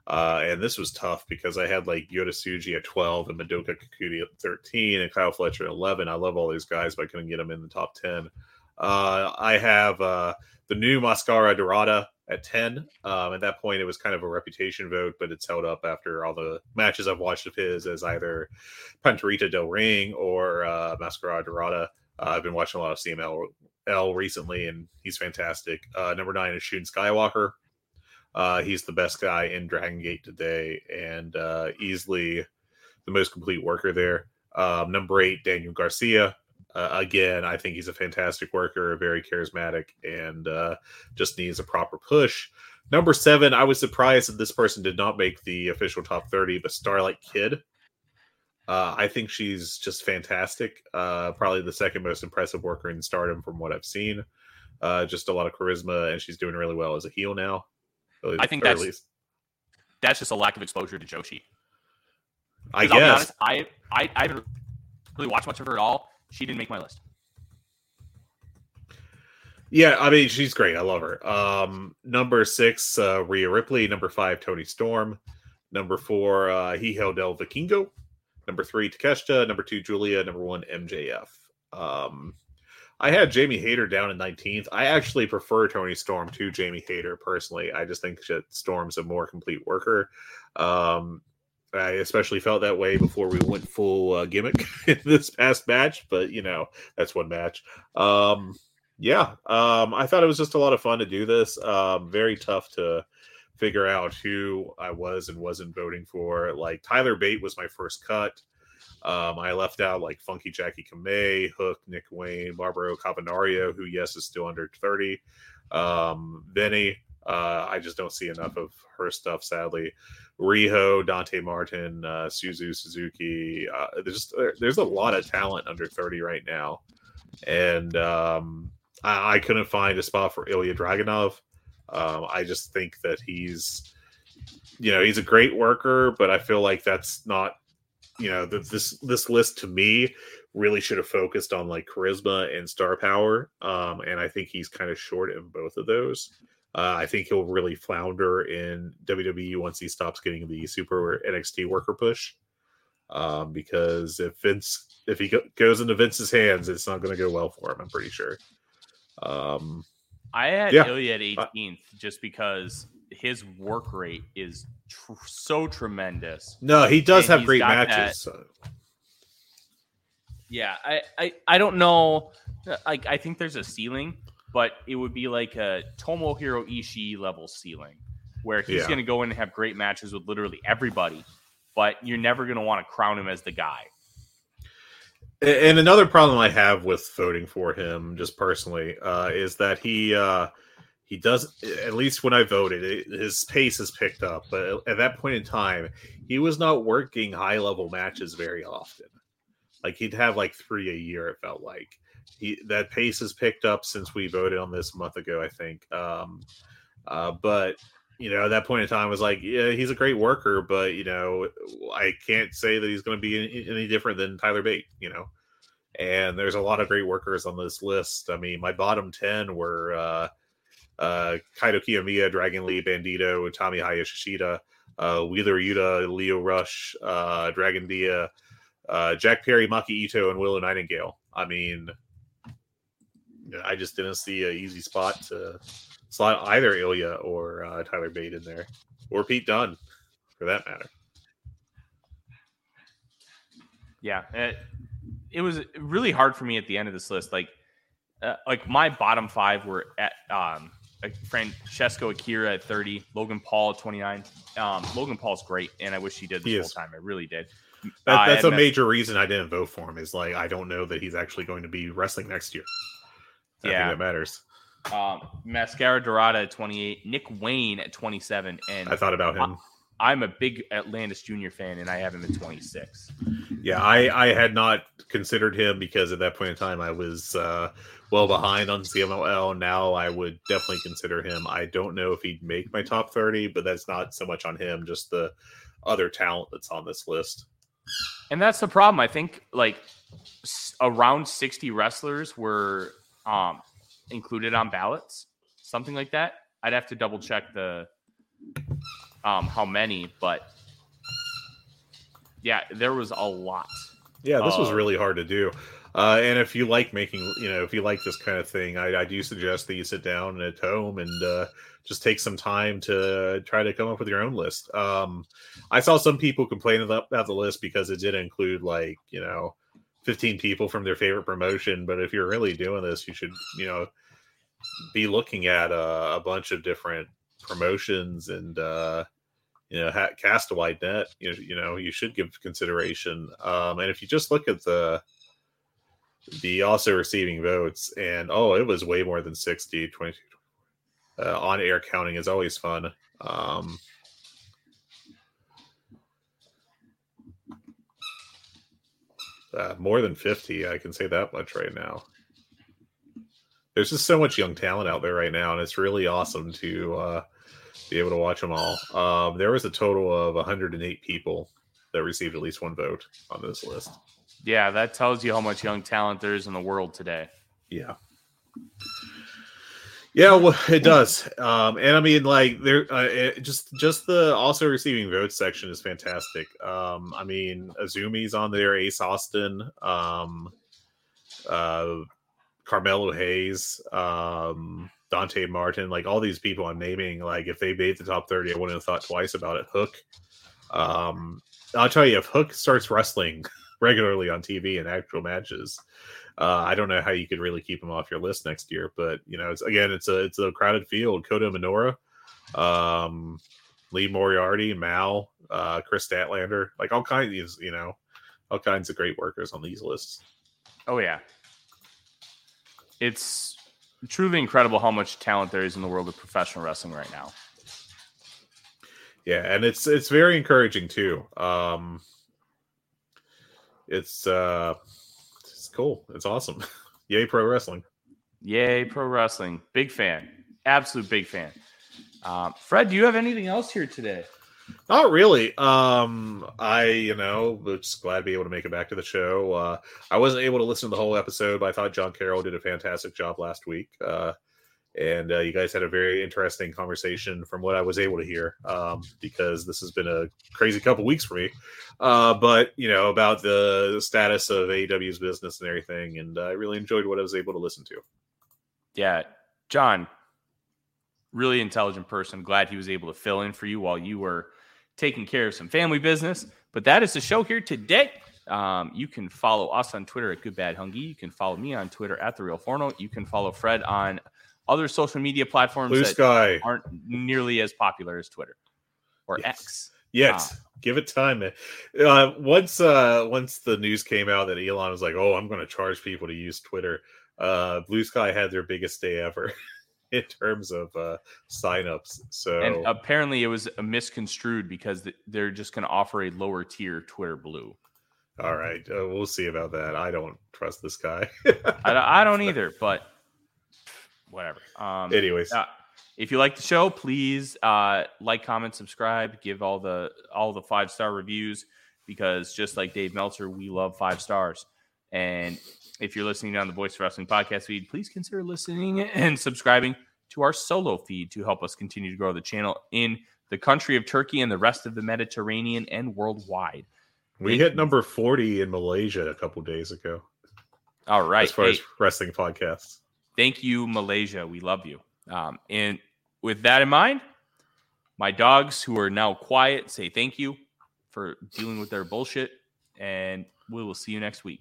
uh, and this was tough because I had like Yota Tsuji at 12 and Madoka Kakuti at 13 and Kyle Fletcher at 11. I love all these guys, but I couldn't get them in the top 10. Uh, I have uh, the new Mascara Dorada at 10. Um, at that point, it was kind of a reputation vote, but it's held up after all the matches I've watched of his as either Panterita Del Ring or uh, Mascara Dorada. Uh, I've been watching a lot of CML recently, and he's fantastic. Uh, number nine is Shun Skywalker. Uh, he's the best guy in Dragon Gate today, and uh, easily the most complete worker there. Um, number eight, Daniel Garcia. Uh, again, I think he's a fantastic worker, very charismatic, and uh, just needs a proper push. Number seven, I was surprised that this person did not make the official top 30, but Starlight Kid. Uh, I think she's just fantastic. Uh, probably the second most impressive worker in stardom from what I've seen. Uh, just a lot of charisma, and she's doing really well as a heel now. I think that's- least- That's just a lack of exposure to Joshi. I 'Cause I'll be guess. honest, I, I I haven't really watched much of her at all. She didn't make my list. Yeah, I mean she's great. I love her. Um, number six, uh, Rhea Ripley. Number five, Toni Storm. Number four, uh, Hijo del Vikingo. Number three, Takeshita. Number two, Julia. Number one, MJF. Um, I had Jamie Hayter down in 19th. I actually prefer Toni Storm to Jamie Hayter personally. I just think that Storm's a more complete worker. Um, I especially felt that way before we went full uh, gimmick in this past match, but you know that's one match. Um, yeah, um, I thought it was just a lot of fun to do this. Um, very tough to figure out who I was and wasn't voting for. Like Tyler Bate was my first cut. Um, I left out like Funky Jackie Kamei, Hook, Nick Wayne, Barbaro Cavernario, who yes is still under thirty. Um, Benny, uh, I just don't see enough of her stuff, sadly. Riho, Dante Martin, uh, Suzu Suzuki. Uh, there's there- there's a lot of talent under 30 right now, and um, I, I couldn't find a spot for Ilya Dragunov. Um, I just think that he's, you know, he's a great worker, but I feel like that's not, you know, th- this this list to me really should have focused on like charisma and star power, um, and I think he's kind of short in both of those. Uh, I think he'll really flounder in WWE once he stops getting the super NXT worker push. Um, because if Vince, if he go- goes into Vince's hands, it's not going to go well for him. I'm pretty sure. Um, I had Yeah. Ilya at 18th just because his work rate is tr- so tremendous. no, he does And have great matches. so- Yeah, I, I, I don't know. Like, I think there's a ceiling, but it would be like a Tomohiro Ishii level ceiling, where he's Yeah. going to go in and have great matches with literally everybody, but you're never going to want to crown him as the guy. And another problem I have with voting for him, just personally, uh, is that he uh, he does. At least when I voted, his pace has picked up. But at that point in time, he was not working high level matches very often. Like he'd have like three a year. It felt like he that pace has picked up since we voted on this a month ago. I think. Um, uh, but you know, at that point in time, I was like, yeah, he's a great worker, but you know, I can't say that he's going to be any, different than Tyler Bate. You know, and there's a lot of great workers on this list. I mean, my bottom ten were uh, uh, Kaito Kiyomiya, Dragon Lee, Bandito, and Tommy Hayashishita, uh, Wheeler Yuta, Leo Rush, uh, Dragon Dia, uh, Jack Perry, Maki Ito, and Willow Nightingale. I mean, I just didn't see an easy spot to slot either Ilya or uh, Tyler Bate in there, or Pete Dunne, for that matter. Yeah, it, it was really hard for me at the end of this list. Like, uh, like my bottom five were at um, Francesco Akira at 30, Logan Paul at 29. Um, Logan Paul's great, and I wish he did this He whole time. I really did. That, Uh, that's a and major reason I didn't vote for him. Is like I don't know that he's actually going to be wrestling next year. I Yeah. that matters. Um, Mascara Dorada at 28, Nick Wayne at 27, and I thought about him. I'm a big Atlantis Junior fan, and I have him at 26. Yeah, I, I had not considered him because at that point in time I was uh, well behind on CMLL. Now I would definitely consider him. I don't know if he'd make my top 30, but that's not so much on him, just the other talent that's on this list. And that's the problem. I think like s- around 60 wrestlers were um, included on ballots, something like that. I'd have to double check the um, how many, but yeah, there was a lot. Yeah, this was Uh, really hard to do. Uh, and if you like making, you know, if you like this kind of thing, I, I do suggest that you sit down at home and uh, just take some time to try to come up with your own list. Um, I saw some people complain about, about the list because it did include like, you know, 15 people from their favorite promotion. But if you're really doing this, you should, you know, be looking at a, a bunch of different promotions and, uh, you know, cast a wide net. You you know, you should give consideration. Um, and if you just look at the the also receiving votes, and oh, it was way more than 60, 22. Uh, on air counting is always fun. Um, uh, more than 50, I can say that much right now. There's just so much young talent out there right now, and it's really awesome to uh, be able to watch them all. Um, there was a total of 108 people that received at least one vote on this list. Yeah, that tells you how much young talent there is in the world today. Yeah. Yeah, well, it does, um, and I mean, like, there, uh, it, just just the also receiving votes section is fantastic. Um, I mean, Azumi's on there, Ace Austin, um, uh, Carmelo Hayes, um, Dante Martin, like all these people I'm naming. Like, if they made the top thirty, I wouldn't have thought twice about it. Hook, um, I'll tell you, if Hook starts wrestling regularly on TV in actual matches, uh, I don't know how you could really keep him off your list next year, but you know, it's again, it's a it's a crowded field. Kota Minoura, um, Lee Moriarty, Mal, uh, Kris Statlander, like all kinds, you know, all kinds of great workers on these lists. Oh yeah. It's truly incredible how much talent there is in the world of professional wrestling right now. Yeah, and it's it's very encouraging too. Um, it's uh, it's cool. It's awesome. Yay, pro wrestling. Yay, pro wrestling. Big fan. Absolute big fan. Um, Fred, do you have anything else here today? Not really. Um, I, you know, just glad to be able to make it back to the show. Uh, I wasn't able to listen to the whole episode, but I thought John Carroll did a fantastic job last week. Uh, and uh, you guys had a very interesting conversation from what I was able to hear, um, because this has been a crazy couple weeks for me. Uh, but you know about the status of AEW's business and everything, and I really enjoyed what I was able to listen to. Yeah, John, really intelligent person. Glad he was able to fill in for you while you were taking care of some family business. But that is the show here today. Um, you can follow us on Twitter at Good Bad Hungee. You can follow me on Twitter at The Real Forno. You can follow Fred on other social media platforms Blue that Sky, aren't nearly as popular as Twitter or Yes. X. Yes, give it time. Uh, once uh, once the news came out that Elon was like, "Oh, I'm going to charge people to use Twitter," uh, Blue Sky had their biggest day ever in terms of uh, signups. So And apparently it was misconstrued because they're just going to offer a lower tier Twitter Blue. all right, uh, we'll see about that. I don't trust this guy. I, don't- I don't either, but whatever. Um, Anyways, uh, if you like the show, please uh, like, comment, subscribe, give all the all the five star reviews because just like Dave Meltzer, we love five stars. And if you're listening on the Voice Wrestling podcast feed, please consider listening and subscribing to our solo feed to help us continue to grow the channel in the country of Turkey and the rest of the Mediterranean and worldwide. we hit number forty in Malaysia a couple days ago All right. as far Hey, as wrestling podcasts. thank you, Malaysia. We love you. Um, and with that in mind, my dogs who are now quiet say thank you for dealing with their bullshit, and we will see you next week.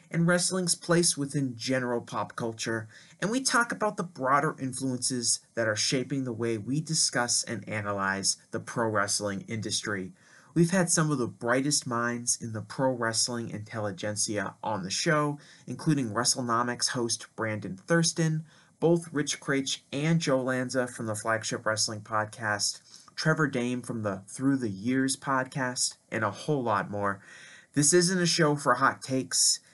and wrestling's place within general pop culture, and we talk about the broader influences that are shaping the way we discuss and analyze the pro wrestling industry. We've had some of the brightest minds in the pro wrestling intelligentsia on the show, including WrestleNomics host Brandon Thurston, both Rich Kraetsch and Joe Lanza from the Flagship Wrestling Podcast, Trevor Dame from the Through the Years podcast, and a whole lot more. This isn't a show for hot takes.